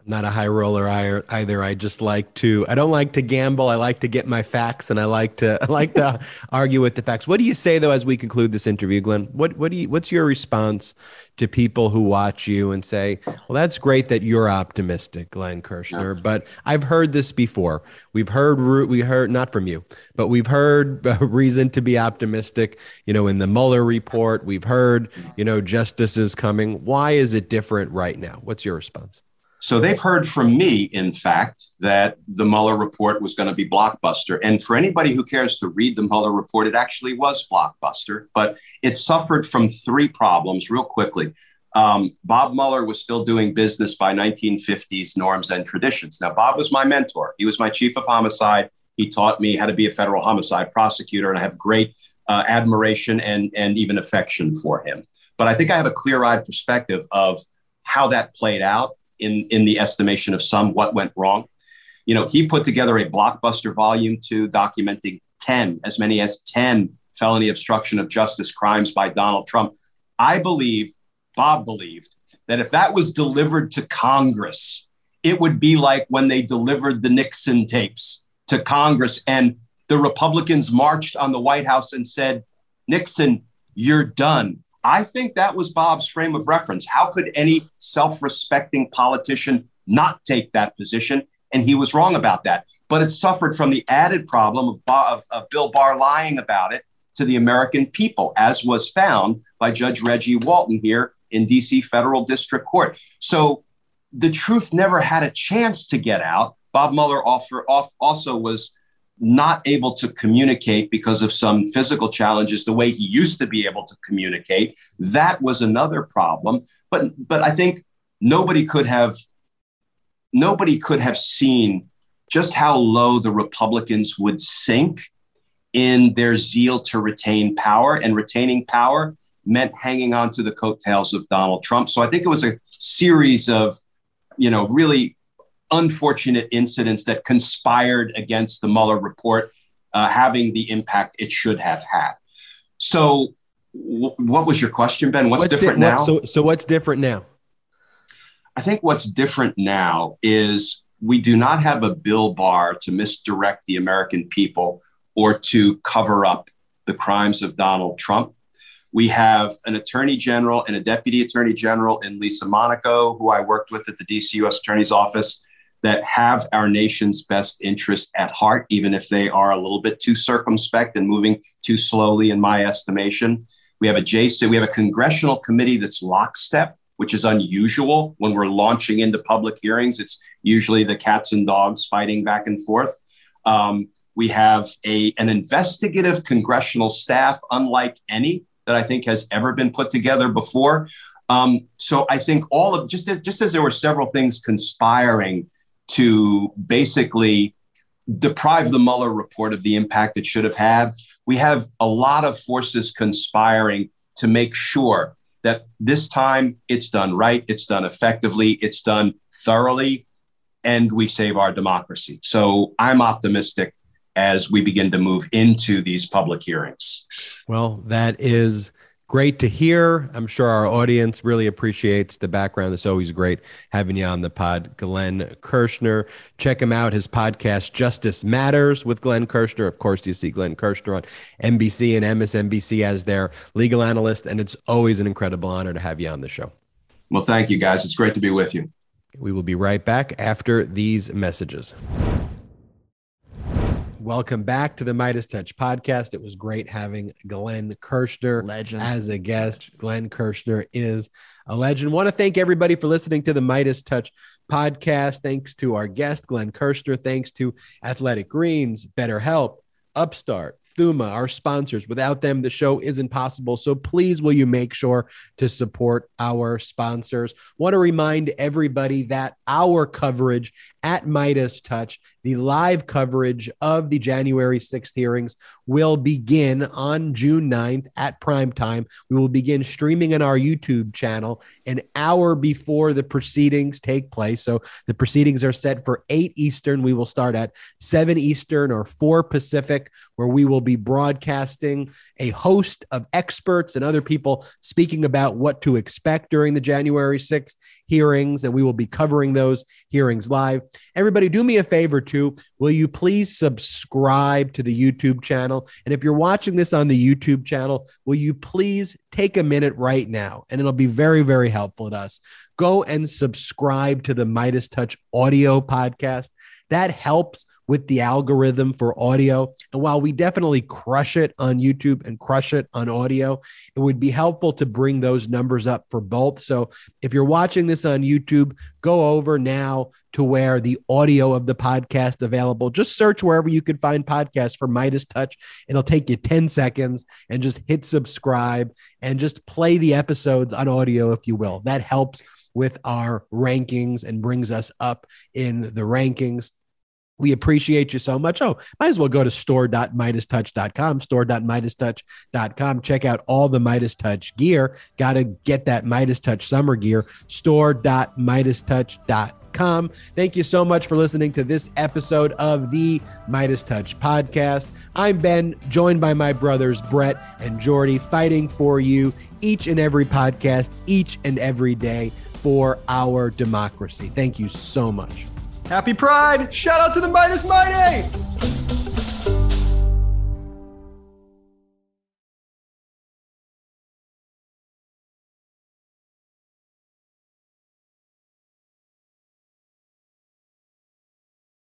Not a high roller either. I just like to. I don't like to gamble. I like to get my facts, and I like to. I like to argue with the facts. What do you say though, as we conclude this interview, Glenn? What What do you? What's your response to people who watch you and say, well, that's great that you're optimistic, Glenn Kirschner, but I've heard this before. We've heard, we heard, not from you, but we've heard reason to be optimistic, you know, in the Mueller report. We've heard, you know, justice is coming. Why is it different right now? What's your response? So they've heard from me, in fact, that the Mueller report was going to be blockbuster. And for anybody who cares to read the Mueller report, it actually was blockbuster, but it suffered from three problems real quickly. Um, Bob Mueller was still doing business by 1950s norms and traditions. Now, Bob was my mentor. He was my chief of homicide. He taught me how to be a federal homicide prosecutor, and I have great uh, admiration and, and even affection for him. But I think I have a clear eyed perspective of how that played out in, in the estimation of some what went wrong. You know, he put together a blockbuster volume two documenting 10, as many as 10 felony obstruction of justice crimes by Donald Trump. I believe, Bob believed, that if that was delivered to Congress, it would be like when they delivered the Nixon tapes to Congress and the Republicans marched on the White House and said, Nixon, you're done. I think that was Bob's frame of reference. How could any self respecting politician not take that position? And he was wrong about that. But it suffered from the added problem of, of, of Bill Barr lying about it to the American people, as was found by Judge Reggie Walton here in DC Federal District Court. So the truth never had a chance to get out. Bob Mueller also was not able to communicate because of some physical challenges the way he used to be able to communicate. That was another problem. But but i think nobody could have nobody could have seen just how low the republicans would sink in their zeal to retain power. And retaining power meant hanging on to the coattails of donald trump. So i think it was a series of you know really unfortunate incidents that conspired against the Mueller report uh, having the impact it should have had. So, w- what was your question, Ben? What's, what's different di- now? so, so, what's different now? I think what's different now is we do not have a Bill Barr to misdirect the American people or to cover up the crimes of Donald Trump. We have an attorney general and a deputy attorney general in Lisa Monaco, who I worked with at the DC U.S. Attorney's Office, that have our nation's best interest at heart, even if they are a little bit too circumspect and moving too slowly, in my estimation. We have a J6, we have a congressional committee that's lockstep, which is unusual when we're launching into public hearings. It's usually the cats and dogs fighting back and forth. Um, we have a, an investigative congressional staff, unlike any that I think has ever been put together before. Um, so I think all of just just as there were several things conspiring to basically deprive the Mueller report of the impact it should have had. We have a lot of forces conspiring to make sure that this time it's done right, it's done effectively, it's done thoroughly, and we save our democracy. So I'm optimistic as we begin to move into these public hearings. Well, that is great to hear. I'm sure our audience really appreciates the background. It's always great having you on the pod, Glenn Kirschner. Check him out. His podcast, Justice Matters with Glenn Kirschner. Of course, you see Glenn Kirschner on NBC and MSNBC as their legal analyst. And it's always an incredible honor to have you on the show. Well, thank you, guys. It's great to be with you. We will be right back after these messages. Welcome back to the MeidasTouch podcast. It was great having Glenn Kirschner legend. as a guest. Glenn Kirschner is a legend. Want to thank everybody for listening to the MeidasTouch podcast. Thanks to our guest, Glenn Kirschner. Thanks to Athletic Greens, BetterHelp, Upstart, Thuma, our sponsors. Without them, the show isn't possible. So please, will you make sure to support our sponsors? Want to remind everybody that our coverage at MeidasTouch. The live coverage of the January 6th hearings will begin on June 9th at prime time. We will begin streaming in our YouTube channel an hour before the proceedings take place. So the proceedings are set for 8 Eastern. We will start at 7 Eastern or 4 Pacific, where we will be broadcasting a host of experts and other people speaking about what to expect during the January 6th hearings. And we will be covering those hearings live. Everybody, do me a favor too. Will you please subscribe to the YouTube channel? And if you're watching this on the YouTube channel, will you please take a minute right now? And it'll be very, very helpful to us. Go and subscribe to the MeidasTouch audio podcast. That helps with the algorithm for audio. And while we definitely crush it on YouTube and crush it on audio, it would be helpful to bring those numbers up for both. So if you're watching this on YouTube, go over now to where the audio of the podcast is available. Just search wherever you can find podcasts for MeidasTouch. It'll take you 10 seconds and just hit subscribe and just play the episodes on audio, if you will. That helps with our rankings and brings us up in the rankings. We appreciate you so much. Oh, might as well go to store.meidastouch.com, store.meidastouch.com. Check out all the MeidasTouch gear. Got to get that MeidasTouch summer gear, store.meidastouch.com. Thank you so much for listening to this episode of the MeidasTouch podcast. I'm Ben, joined by my brothers Brett and Jordy, fighting for you each and every podcast, each and every day for our democracy. Thank you so much. Happy Pride! Shout out to the Meidas Mighty!